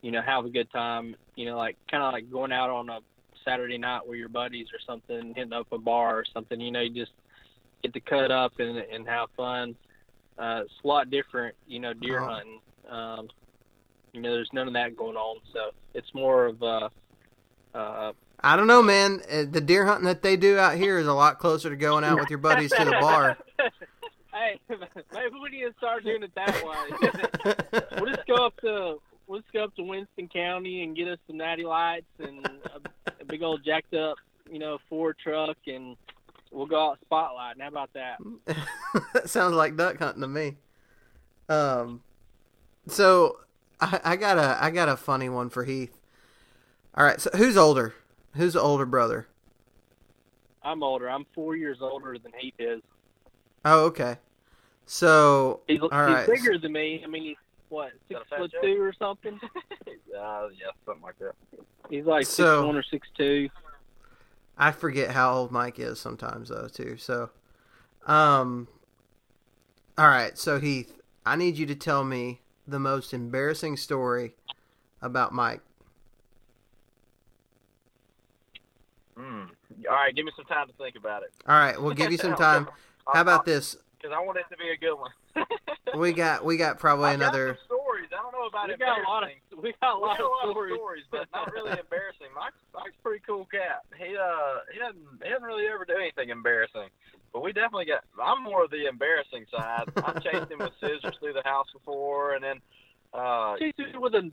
you know have a good time. You know, like kind of like going out on a Saturday night with your buddies or something, hitting up a bar or something. You know, you just get to cut up and and have fun. Uh, it's a lot different, you know, deer
Oh.
hunting. Um, you know, there's none of that going on, so it's more of uh, uh,
I don't know, man. Uh, The deer hunting that they do out here is a lot closer to going out with your buddies to the bar.
hey, maybe we need to start doing it that way. we'll just go up to we'll just go up to Winston County and get us some natty lights and a, a big old jacked up, you know, Ford truck, and we'll go out spotlight. How about that?
that sounds like duck hunting to me. Um, so I, I got a I got a funny one for Heath. All right, so who's older? Who's the older brother?
I'm older. I'm four years older than Heath is.
Oh, okay. So
He's, he's
right.
bigger than me. I mean, he's what six
Got a fat
foot
Joe?
two or something.
uh, yeah, something like that.
He's like
So-
six one or six two.
I forget how old Mike is sometimes though too. So, um, all right. So Heath, I need you to tell me the most embarrassing story about Mike.
Mm. All right, give me some time to think about it.
All right, we'll give you some time. How about this?
Because I want it to be a good one.
We got we got probably
I got
another.
some stories. I don't know about
We got a lot of we got a lot
got
of
a lot
stories.
of stories, but not really embarrassing. Mike's, Mike's a pretty cool cat. He uh he doesn't he doesn't really ever do anything embarrassing. But we definitely got. I'm more of the embarrassing side. I chased him with scissors through the house before, and then uh
Chased it with a,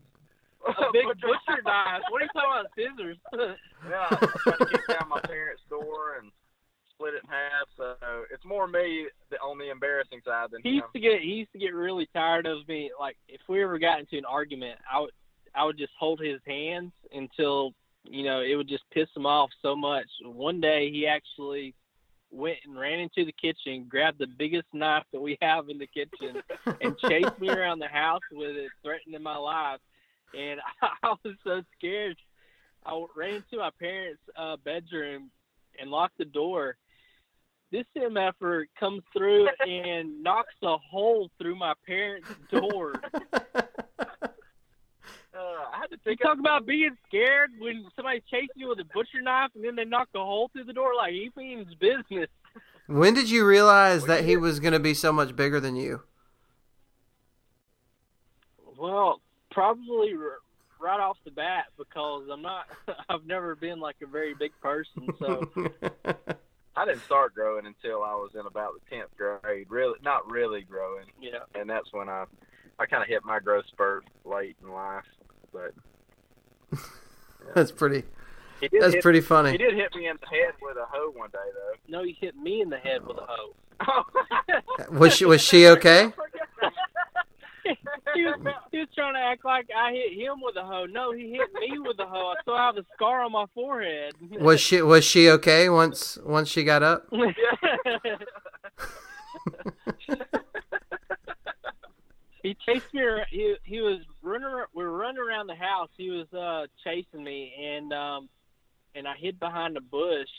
a big butcher knife. What are you talking about? Scissors?
Yeah, I tried to kick down my parents' door and split it in half. So it's more me on the embarrassing side than
he
him.
used to get he used to get really tired of me. Like if we ever got into an argument, I would I would just hold his hands until you know it would just piss him off so much. One day he actually went and ran into the kitchen, grabbed the biggest knife that we have in the kitchen, and chased me around the house with it, threatening my life. And I was so scared. I ran into my parents' uh, bedroom and locked the door. This MFer comes through and knocks a hole through my parents' door.
Uh, I had to
You
pick
talk about being scared when somebody's chasing you with a butcher knife and then they knock a hole through the door like he means business.
When did you realize that he was going to be so much bigger than you?
Well, probably r- right off the bat because I'm not. I've never been like a very big person, so
I didn't start growing until I was in about the tenth grade. Really, not really growing,
Yeah.
and that's when I I kind of hit my growth spurt late in life, but
That's pretty.
did
That's
hit,
pretty funny.
He did hit me in the head with a hoe one day, though.
No, he hit me in the head with a hoe. Oh.
Was she was she okay?
he, was, he was trying to act like I hit him with a hoe. No, he hit me with a hoe. I still have a scar on my forehead.
Was she was she okay once once she got up?
he chased me. He he was running. We were running around the house. He was uh chasing me, and um, and I hid behind a bush,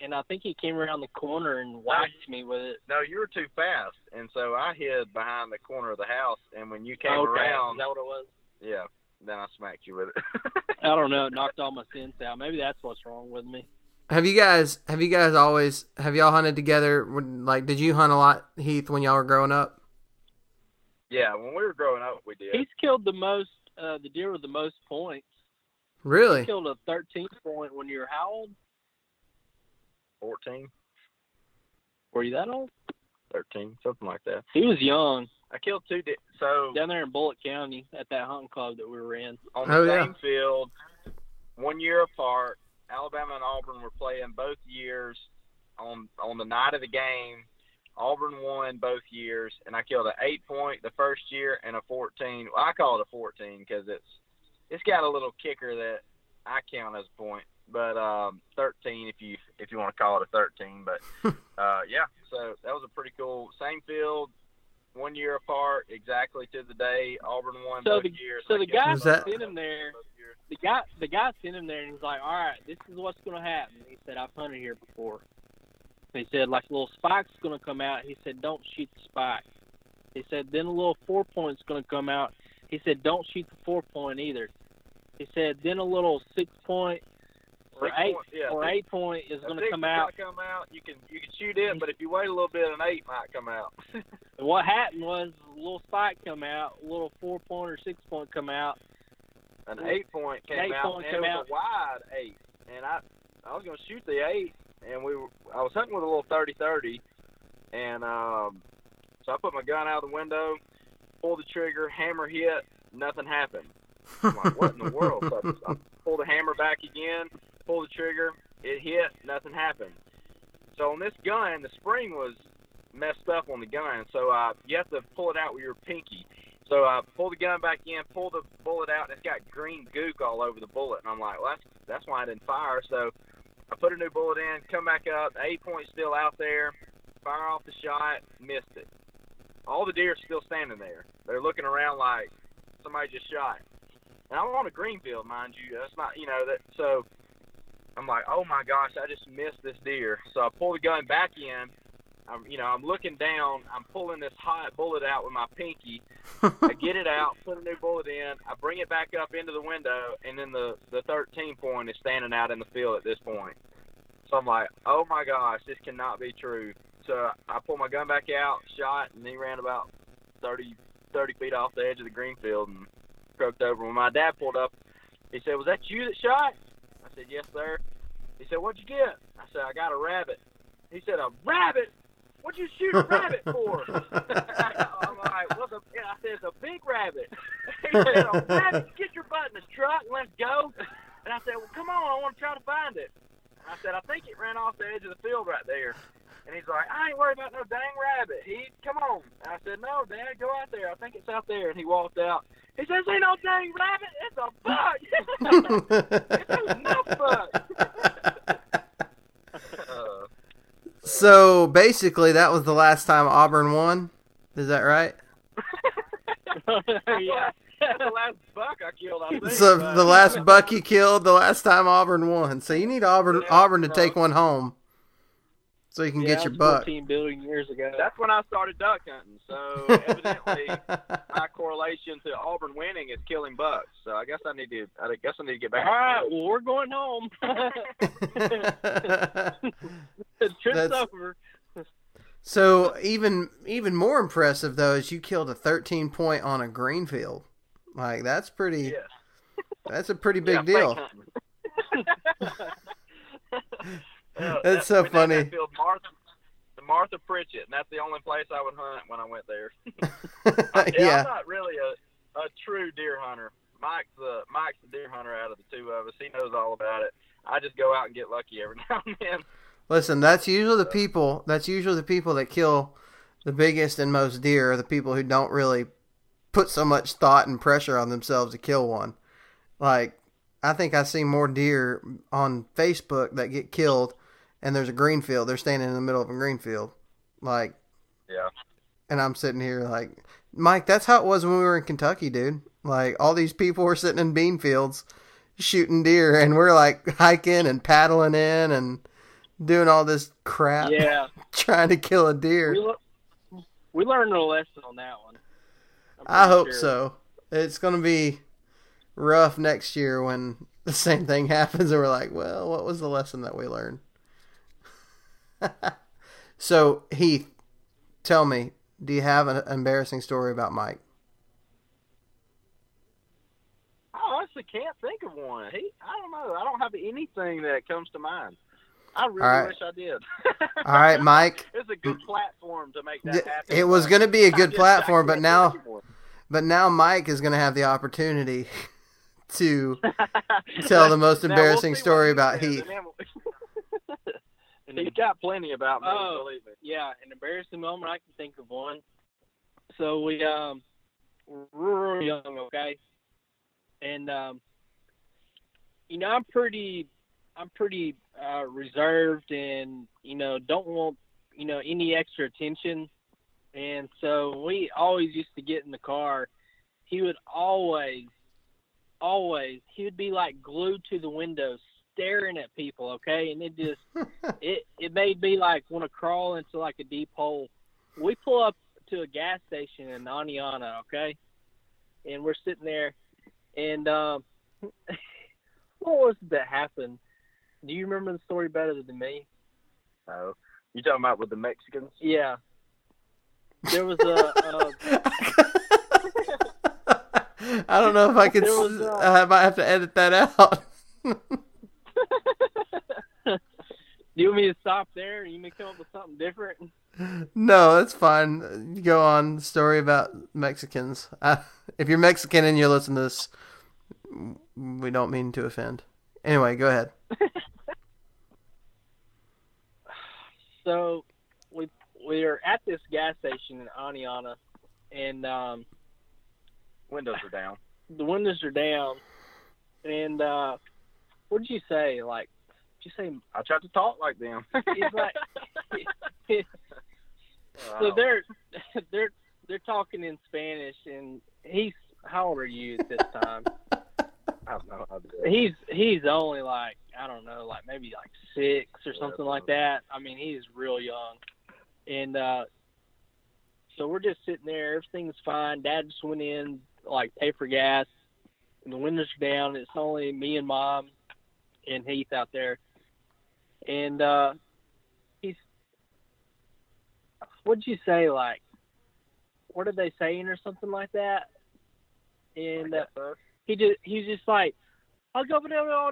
and I think he came around the corner and whacked me with it.
no, you were too fast, and so I hid behind the corner of the house. And when you came
okay,
around,
is that what it was?
yeah, then I smacked you with it.
I don't know. It knocked all my sense out. Maybe that's what's wrong with me.
Have you guys have you guys always have y'all hunted together? When- Like, did you hunt a lot, Heath, when y'all were growing up?
yeah, when we were growing up, we did.
He's killed the most. Uh, the deer with the most points.
Really?
He killed a 13 point when you were how old?
14,
Were you that old?
13, something like that.
He was young.
I killed two. Di- so
down there in Bullock County at that hunting club that we were in.
on the
Oh, yeah.
same field, one year apart. Alabama and Auburn were playing both years on on the night of the game. Auburn won both years, and I killed an eight point the first year and a fourteen. Well, I call it a fourteen because it's it's got a little kicker that I count as a point, but um, thirteen if you if you want to call it a thirteen. But uh, yeah, so that was a pretty cool same field. One year apart, exactly to the day. Auburn won
So
both
the-
years.
so
I
the guy
Was that-
sent him there. The guy, the guy sent him there, and he's like, "All right, this is what's going to happen." He said, "I've hunted here before." He said, "Like a little spike's going to come out." He said, "Don't shoot the spike." He said, "Then a little four point's going to come out." He said, "Don't shoot the four point either." He said, "Then a little six point or eight
point- yeah,
or eight point is going to come out."
come out. You can you can shoot it, but if you wait a little bit, an eight might come out.
What happened was a little spike come out, a little four point or six point come out.
An eight point came
Eight
out,
point
and
came
it
out.
a wide eight, and I I was gonna shoot the eight, and we were I was hunting with a little thirty thirty, and um, so I put my gun out the window, pulled the trigger, hammer hit, nothing happened. I'm like, what in the world? So I, I pulled the hammer back again, pulled the trigger, it hit, nothing happened. So on this gun, the spring was messed up on the gun, so uh, you have to pull it out with your pinky. So I pull the gun back in, pull the bullet out, and it's got green gook all over the bullet. And I'm like, well, that's that's why I didn't fire. So I put a new bullet in, come back up, the eight point's still out there, fire off the shot, missed it. All the deer are still standing there. They're looking around like somebody just shot. And I'm on a green field, mind you. That's not, you know, that. So I'm like, oh my gosh, I just missed this deer. So I pull the gun back in. I'm, you know, I'm looking down. I'm pulling this hot bullet out with my pinky. I get it out, put a new bullet in. I bring it back up into the window, and then the the 13 point is standing out in the field at this point. So I'm like, oh my gosh, this cannot be true. So I pull my gun back out, shot, and he ran about 30 30 feet off the edge of the green field and croaked over. When my dad pulled up, he said, "Was that you that shot?" I said, "Yes, sir." He said, "What'd you get?" I said, "I got a rabbit." He said, "A rabbit? What'd you shoot a rabbit for?" I'm like, "What's a?" I said, "It's a big rabbit." He said, "A rabbit? Get your butt in the truck and let's go." And I said, "Well, come on, I want to try to find it." I said, "I think it ran off the edge of the field right there." And he's like, "I ain't worried about no dang rabbit. He, come on." And I said, "No, Dad, go out there. I think it's out there." And he walked out. He says, "Ain't no dang rabbit. It's a bug. it's a milk bug." Uh,
so basically, that was the last time Auburn won. Is that right?
yeah.
The last buck I killed. I think.
So
but-
the last buck you killed, the last time Auburn won. So you need Auburn
Yeah,
Auburn to
bro.
take one home, so you can
Yeah,
get your
was
buck.
14 billion years ago.
That's when I started duck hunting. So evidently, my correlation to Auburn winning is killing bucks. So I guess I need to. I guess I need to get back.
All right, well, we're going home. the trip's
That's-
over.
so even even more impressive though is you killed a 13 point on a green field. Like that's pretty.
Yes.
That's a pretty big
Yeah,
deal. That's so funny.
Field Martha, to Martha Pritchett, and that's the only place I would hunt when I went there. yeah,
yeah.
I'm not really a, a true deer hunter. Mike's the Mike's the deer hunter out of the two of us. He knows all about it. I just go out and get lucky every now and then.
Listen, that's usually the people. That's usually the people that kill the biggest and most deer. Are the people who don't really put so much thought and pressure on themselves to kill one. Like, I think I see more deer on Facebook that get killed, and there's a green field. They're standing in the middle of a green field, like,
Yeah.
and I'm sitting here like, Mike, that's how it was when we were in Kentucky, dude. Like, all these people were sitting in bean fields shooting deer, and we're like hiking and paddling in and doing all this crap,
Yeah,
trying to kill a deer.
we le- we learned a lesson on that one.
I hope
sure.
so. It's going to be rough next year when the same thing happens and we're like, well, what was the lesson that we learned? So, Heath, tell me, do you have an embarrassing story about Mike?
I honestly can't think of one. He, I don't know. I don't have anything that comes to mind. I really
All right.
wish I did.
All right, Mike.
it's a good platform to make that happen.
It was going to be a good platform, but now,
think of one.
but now Mike is going to have the opportunity to tell the most
Now, we'll
embarrassing story about Heath.
we'll- He's got plenty about me,
Oh.
believe me.
Yeah, an embarrassing moment. I can think of one. So we um were real young, okay, and um, you know I'm pretty I'm pretty uh, reserved and you know don't want you know any extra attention, and so we always used to get in the car. He would always, always he would be like glued to the window, staring at people, okay, and it just it it made me like want to crawl into like a deep hole. We pull up to a gas station in Aniana, okay, and we're sitting there, and um, what was it that happened? Do you remember the story better than me?
Oh, you talking about with the Mexicans?
Yeah, there was a, a
I don't know if I could.
Was, uh,
I might have to edit that out.
Do you want me to stop there? You may come up with something different.
no, that's fine. Go on. Story about Mexicans. Uh, if you're Mexican and you listen to this, we don't mean to offend. Anyway, go ahead.
So we we are at this gas station in Aniana, and um,
Windows are down.
the windows are down. And uh, what did you say? Like, did you say
I tried to talk like them.
He's like- so they're they're they're talking in Spanish, and he's how old are you at this time?
I no idea.
he's he's only like I don't know, like maybe like six or something like that. I mean, he's real young, and uh, so we're just sitting there. Everything's fine. Dad just went in like pay for gas, and the windows are down. It's only me and mom and Heath out there, and uh, he's what'd you say like? What are they saying or something like that? And uh, he just he's just like I'll go over there. No.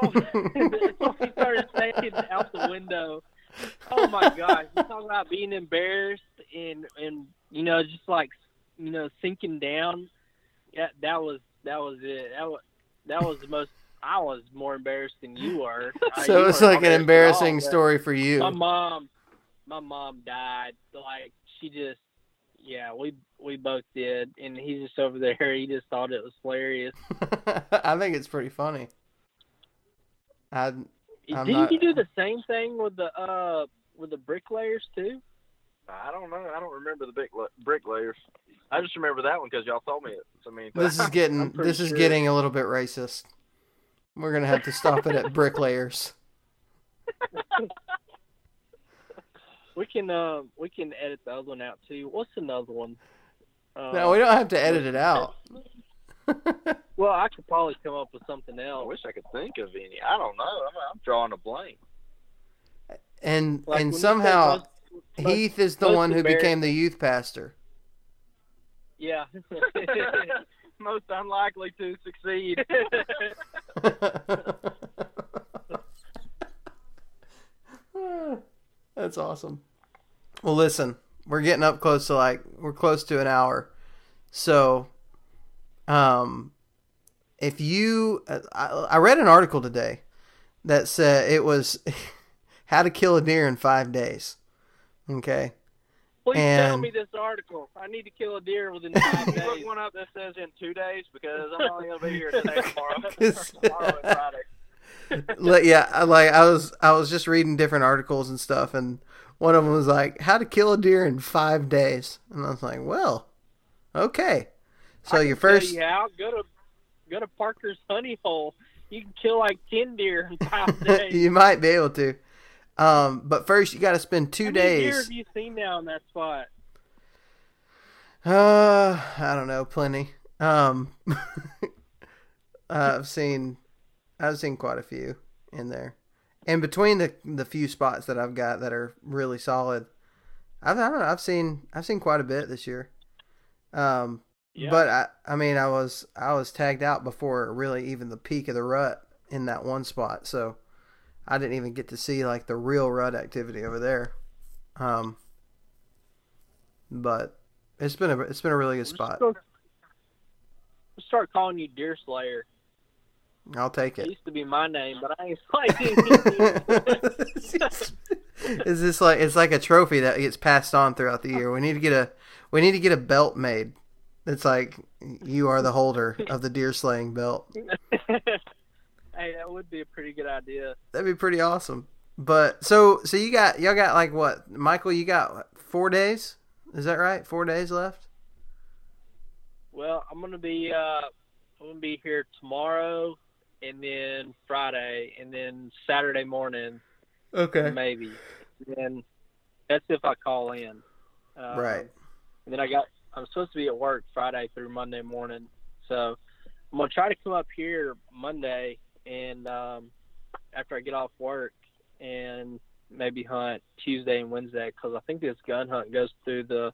he started saying out the window. Oh my gosh! You talking about being embarrassed and and you know just like you know sinking down. Yeah, that was that was it. That was that was the most. I was more embarrassed than you were. Uh,
so
you
it's
weren't
like an
embarrassed at all,
embarrassing story for you.
My mom, my mom died. Like she just, yeah, we we both did, and he's just over there. He just thought it was hilarious.
I think it's pretty funny. I
Didn't
not-
you do the same thing with the uh with the bricklayers too?
I don't know. I don't remember the big bricklayers. I just remember that one because y'all told me it so many times.
this is getting this is
sure.
getting a little bit racist. We're gonna have to stop it at bricklayers.
We can uh we can edit the other one out too. What's another one? Uh,
No, we don't have to edit it out.
well, I could probably come up with something else.
I wish I could think of any. I don't know. I'm, I'm drawing a blank.
and
Like
and
when you say
somehow
most- most-
Heath is the
most
one who
embarrassing-
became the youth pastor.
yeah.
Most unlikely to succeed.
That's awesome. Well, listen, we're getting up close to like we're close to an hour, so um, if you, I, I read an article today that said it was how to kill a deer in five days. Okay.
Please tell me this article. I need to kill a deer within five
Look
days.
one up that says in two days because I'm only gonna be here today, tomorrow,
Yes.
tomorrow and Friday.
Like, yeah, I- like I was, I was just reading different articles and stuff, and one of them was like how to kill a deer in five days, and I was like, well, okay. So
I
your
can tell
first,
you how. Go to go to Parker's Honey Hole. You can kill like ten deer in five days.
you might be able to. Um, but first you got to spend two
How many deer have you seen now in that spot?
Uh, I don't know, plenty. Um, I've seen, I've seen quite a few in there, and between the the few spots that I've got that are really solid, I've I don't know, I've seen I've seen quite a bit this year. Um,
Yeah.
but I I mean I was I was tagged out before really even the peak of the rut in that one spot, so I didn't even get to see like the real rut activity over there. Um, but it's been a it's been a really good spot.
Start calling you Deer Slayer.
I'll take
It
it.
used to be my name, but I ain't slaying
Is this like it's like a trophy that gets passed on throughout the year? We need to get a we need to get a belt made. It's like you are the holder of the deer slaying belt.
hey, that would be a pretty good idea.
That'd be pretty awesome. But so so you got y'all got like what Michael? You got four days? Is that right? Four days left.
Well, I'm gonna be uh, I'm gonna be here tomorrow, and then Friday, and then Saturday morning,
Okay.
maybe. And then that's if I call in. Um,
Right.
And then I got I'm supposed to be at work Friday through Monday morning, so I'm gonna try to come up here Monday and um, after I get off work and maybe hunt Tuesday and Wednesday because I think this gun hunt goes through the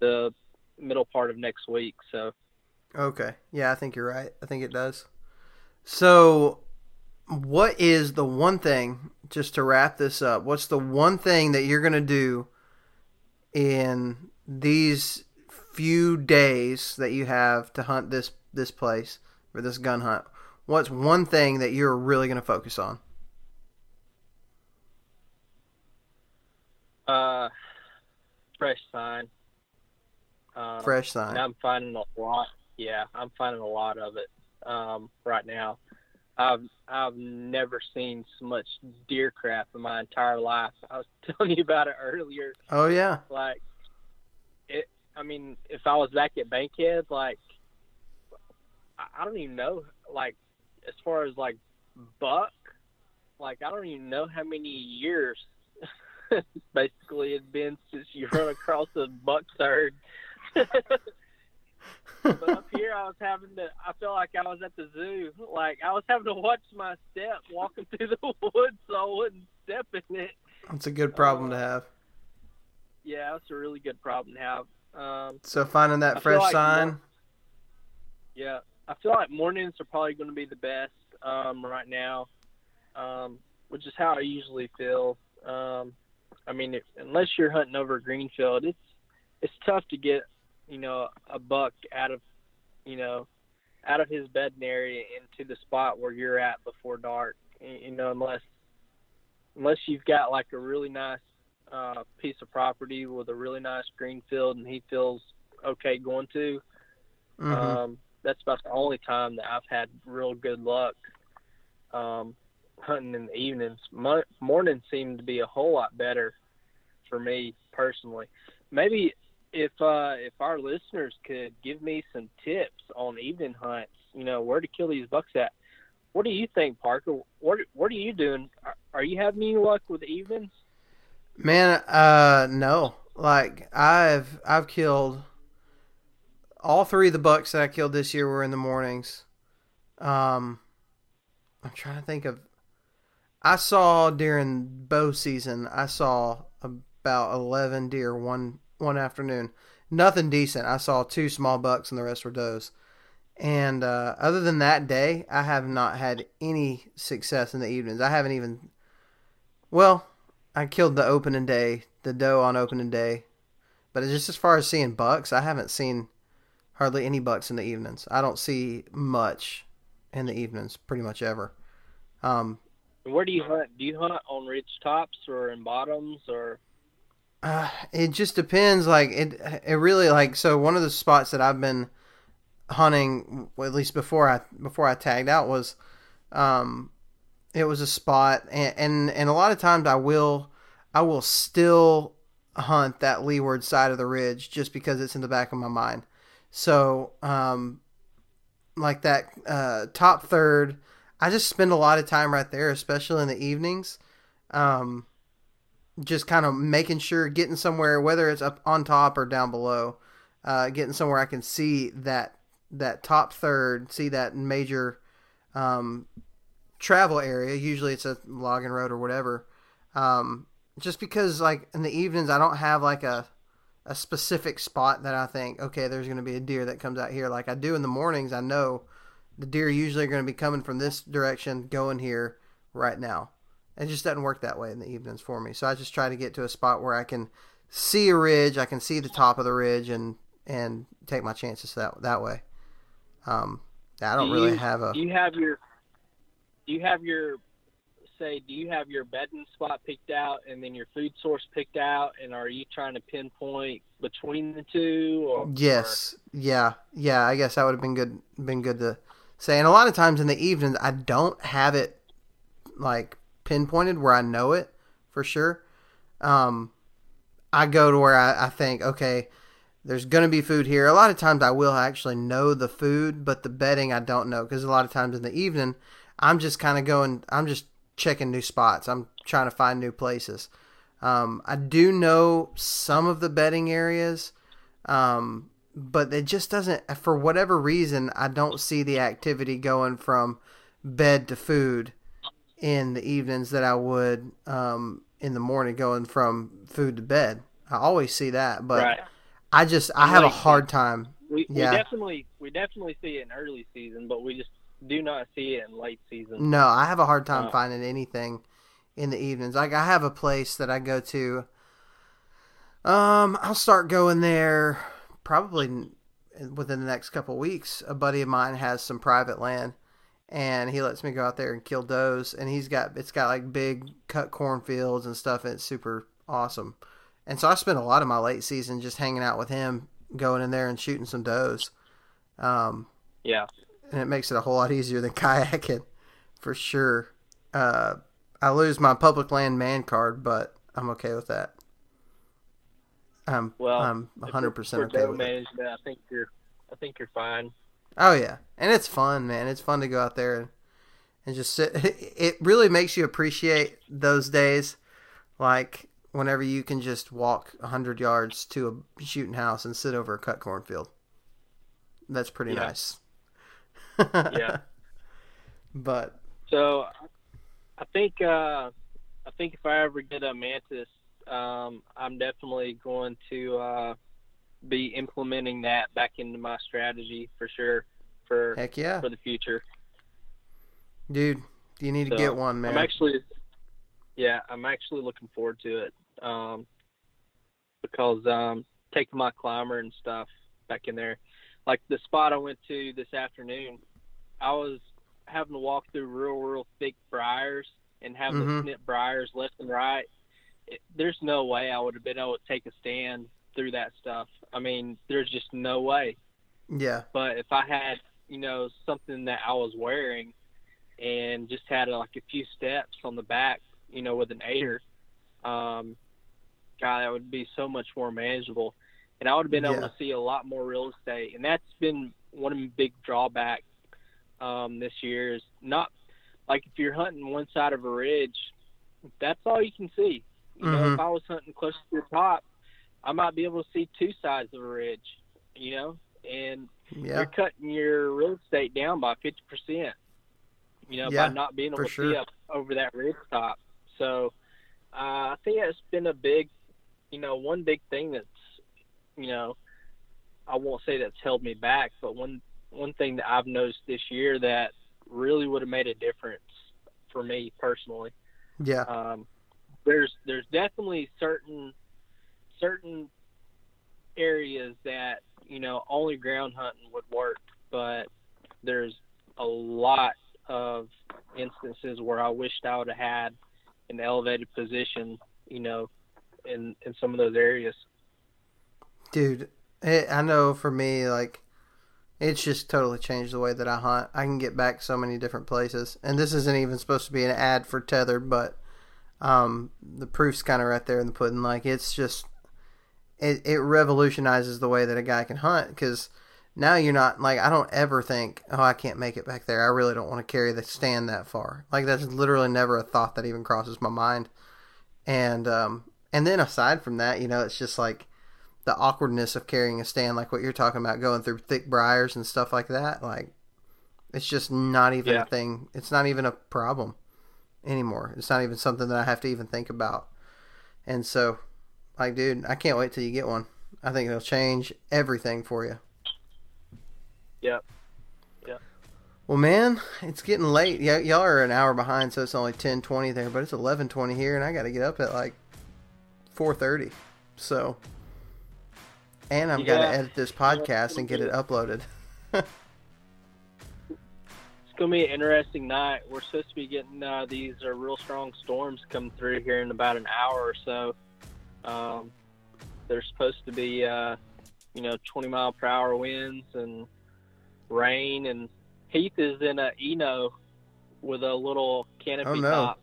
the middle part of next week. So
Okay. Yeah, I think you're right. I think it does. So, what is the one thing, just to wrap this up, what's the one thing that you're going to do in these few days that you have to hunt this this place for this gun hunt? What's one thing that you're really going to focus on?
uh, fresh sign. Um,
Fresh sign.
I'm finding a lot. Yeah, I'm finding a lot of it um, right now. I've I've never seen so much deer crap in my entire life. I was telling you about it earlier.
Oh yeah.
Like, it. I mean, if I was back at Bankhead, like, I, I don't even know. Like, as far as like buck, like I don't even know how many years. basically, it's been since you run across a buck third. but up here, I was having to. I felt like I was at the zoo. Like I was having to watch my step walking through the woods, so I wouldn't step in it.
That's a good problem to
Uh,
have.
Yeah, that's a really good problem to have. Um,
So finding that
I
fresh
like
sign.
more- yeah, I feel like mornings are probably going to be the best um, right now, um, which is how I usually feel. Um, I mean, if, unless you're hunting over Greenfield, it's it's tough to get you know a buck out of you know out of his bedding area into the spot where you're at before dark. You know, unless unless you've got like a really nice uh, piece of property with a really nice green field and he feels okay going to.
Mhm.
Um, that's about the only time that I've had real good luck um, hunting in the evenings. Mo- mornings seem to be a whole lot better for me personally. Maybe if uh, if our listeners could give me some tips on evening hunts, you know, where to kill these bucks at. What do you think, Parker? What what are you doing? Are, are you having any luck with evenings?
Man, uh, no. Like I've I've killed all three of the bucks that I killed this year were in the mornings. Um, I'm trying to think of. I saw during bow season. I saw about eleven deer one one afternoon. Nothing decent. I saw two small bucks and the rest were does. And uh, other than that day, I have not had any success in the evenings. I haven't even. Well, I killed the opening day, the doe on opening day, but just as far as seeing bucks, I haven't seen hardly any bucks in the evenings. I don't see much in the evenings, pretty much ever. Um,
Where do you hunt? Do you hunt on ridge tops or in bottoms or?
Uh, it just depends. Like it, it really like so. One of the spots that I've been hunting, at least before I before I tagged out, was, um, it was a spot, and, and and a lot of times I will, I will still hunt that leeward side of the ridge just because it's in the back of my mind. So, um, like that uh, top third, I just spend a lot of time right there, especially in the evenings. Um, just kind of making sure getting somewhere, whether it's up on top or down below, uh, getting somewhere I can see that that top third, see that major um, travel area. Usually it's a logging road or whatever. Um, just because like in the evenings I don't have like a a specific spot that I think okay there's going to be a deer that comes out here like I do in the mornings I know the deer usually are going to be coming from this direction going here right now it just doesn't work that way in the evenings for me so I just try to get to a spot where I can see a ridge I can see the top of the ridge and and take my chances that that way um I don't
Do
really
you-
have a
Do you have your? Do you have your? Say, do you have your bedding spot picked out and then your food source picked out, and are you trying to pinpoint between the two? Or,
Yes, yeah, yeah. I guess that would have been good. Been good to say. And a lot of times in the evenings, I don't have it like pinpointed where I know it for sure. Um, I go to where I, I think, okay, there's gonna be food here. A lot of times I will actually know the food, but the bedding I don't know because a lot of times in the evening, I'm just kind of going. I'm just checking new spots. I'm trying to find new places. Um, I do know some of the bedding areas, um, but it just doesn't. For whatever reason, I don't see the activity going from bed to food in the evenings that I would um, in the morning, going from food to bed. I always see that, but
right.
I just I have a hard time.
We,
yeah.
we definitely we definitely see it in early season, but we just do not see it in late season.
No, I have a hard time
Uh,
finding anything in the evenings. Like I have a place that I go to. Um, I'll start going there probably within the next couple weeks. A buddy of mine has some private land, and he lets me go out there and kill does. And he's got it's got like big cut cornfields and stuff, and it's super awesome. And so I spent a lot of my late season just hanging out with him, going in there and shooting some does. Um,
Yeah,
and it makes it a whole lot easier than kayaking for sure. Uh, I lose my public land man card, but I'm okay with that. I'm
well,
I'm 100 percent okay with it.
I think you're I think you're fine.
Oh yeah, and it's fun, man. It's fun to go out there and, and just sit. It really makes you appreciate those days, like whenever you can just walk 100 yards to a shooting house and sit over a cut cornfield. That's pretty
Yeah.
nice.
Yeah.
but
So, I think uh, I think if I ever get a mantis, um, I'm definitely going to uh, be implementing that back into my strategy for sure for
heck yeah,
for the future.
dude, you need to get one, man.
I'm actually, yeah, I'm actually looking forward to it um, because um, taking my climber and stuff back in there, like the spot I went to this afternoon, I was having to walk through real, real thick briars and having
Mhm.
to snip briars left and right. It, there's no way I would have been able to take a stand through that stuff. I mean, there's just no way
yeah,
but if I had, you know, something that I was wearing and just had like a few steps on the back, you know, with an aider, um, God, that would be so much more manageable. And I would have been
Yeah.
able to see a lot more real estate. And that's been one of the big drawback um, this year is not like if you're hunting one side of a ridge, that's all you can see. You know,
Mhm.
if I was hunting close to the top, I might be able to see two sides of a ridge, you know, and
yeah,
you're cutting your real estate down by fifty percent. You know,
Yeah,
by not being able to
sure.
see up over that ridge top. So uh, I think it's been a big, you know, one big thing that's, you know, I won't say that's held me back, but one one thing that I've noticed this year that really would have made a difference for me personally.
yeah,
Um, there's there's definitely certain certain areas that you know only ground hunting would work, but there's a lot of instances where I wished I would have had an elevated position, you know, in in some of those areas.
Dude, it, I know for me, like, it's just totally changed the way that I hunt. I can get back so many different places, and this isn't even supposed to be an ad for Tethered, but um, the proof's kind of right there in the pudding. Like, it's just it it revolutionizes the way that a guy can hunt because now you're not like I don't ever think, oh, I can't make it back there. I really don't want to carry the stand that far. Like that's literally never a thought that even crosses my mind. And um, and then aside from that, you know, it's just like the awkwardness of carrying a stand, like what you're talking about, going through thick briars and stuff like that. Like it's just not even
Yeah.
a thing. It's not even a problem anymore. It's not even something that I have to even think about. And so, like, dude, I can't wait till you get one. I think it'll change everything for you.
Yep.
Well, man, it's getting late. Y- y'all are an hour behind, so it's only ten twenty there, but it's eleven twenty here, and I got to get up at like four thirty. So, and I've going to edit this podcast and get it uploaded.
It's gonna be an interesting night. We're supposed to be getting uh, these uh, real strong storms come through here in about an hour or so. Um, they're supposed to be, uh, you know, 20 mile per hour winds and rain. And Heath is in a Eno with a little canopy
Oh, no.
top.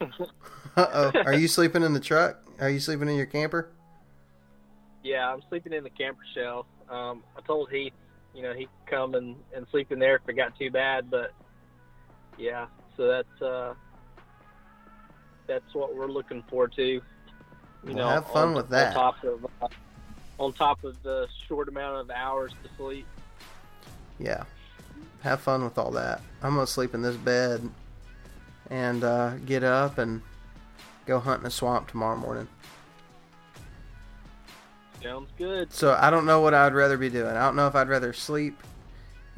uh oh, are you sleeping in the truck? Are you sleeping in your camper?
Yeah, I'm sleeping in the camper shell. Um, I told Heath, you know, he could come and, and sleep in there if it got too bad, but yeah, so that's uh, that's what we're looking forward to. You
Well,
know,
have fun
on,
with that.
On top of uh, on top of the short amount of hours to sleep.
Yeah. Have fun with all that. I'm gonna sleep in this bed and uh, get up and go hunt in a swamp tomorrow morning.
Sounds good.
So I don't know what I'd rather be doing. I don't know if I'd rather sleep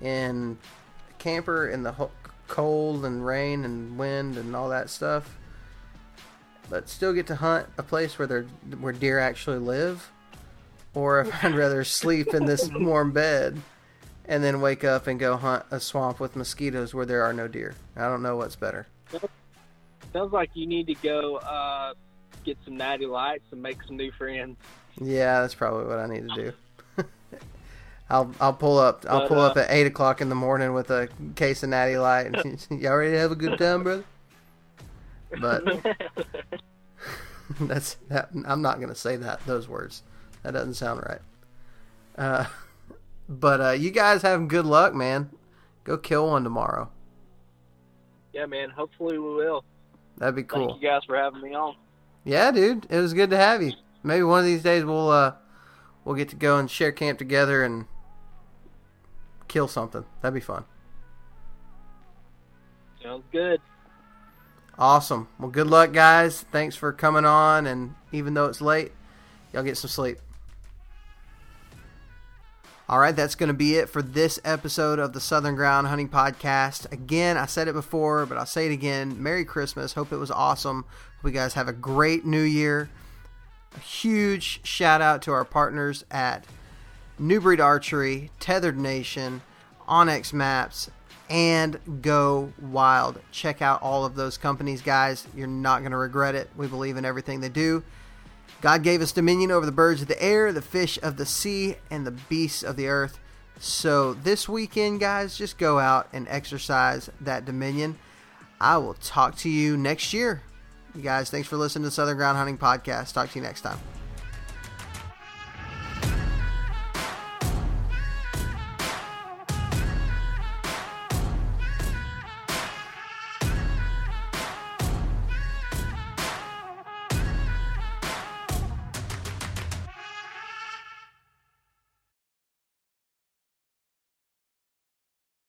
in a camper in the ho- cold and rain and wind and all that stuff, but still get to hunt a place where there where deer actually live, or if I'd rather sleep in this warm bed and then wake up and go hunt a swamp with mosquitoes where there are no deer. I don't know what's better.
Sounds like you need to go uh, get some natty lights and make some new friends.
Yeah, that's probably what I need to do. I'll I'll pull up I'll
But,
pull
uh,
up at eight o'clock in the morning with a case of Natty Light. And Y'all ready to have a good time, brother? But that's that, I'm not gonna say that those words. That doesn't sound right. Uh, but uh, you guys have good luck, man. Go kill one tomorrow.
yeah, man. Hopefully we will.
That'd be cool.
Thank you guys for having me on.
Yeah, dude, it was good to have you. Maybe one of these days we'll uh we'll get to go and share camp together and kill something. That'd be fun.
Sounds good.
Awesome. Well, good luck, guys. Thanks for coming on, and even though it's late, y'all get some sleep. All right, that's going to be it for this episode of the Southern Ground Hunting Podcast. Again, I said it before, but I'll say it again. Merry Christmas. Hope it was awesome. Hope you guys have a great new year. A huge shout out to our partners at New Breed Archery, Tethered Nation, onX Maps, and Go Wild. Check out all of those companies, guys. You're not going to regret it. We believe in everything they do. God gave us dominion over the birds of the air, the fish of the sea, and the beasts of the earth. So this weekend, guys, just go out and exercise that dominion. I will talk to you next year. You guys, thanks for listening to Southern Ground Hunting Podcast. Talk to you next time.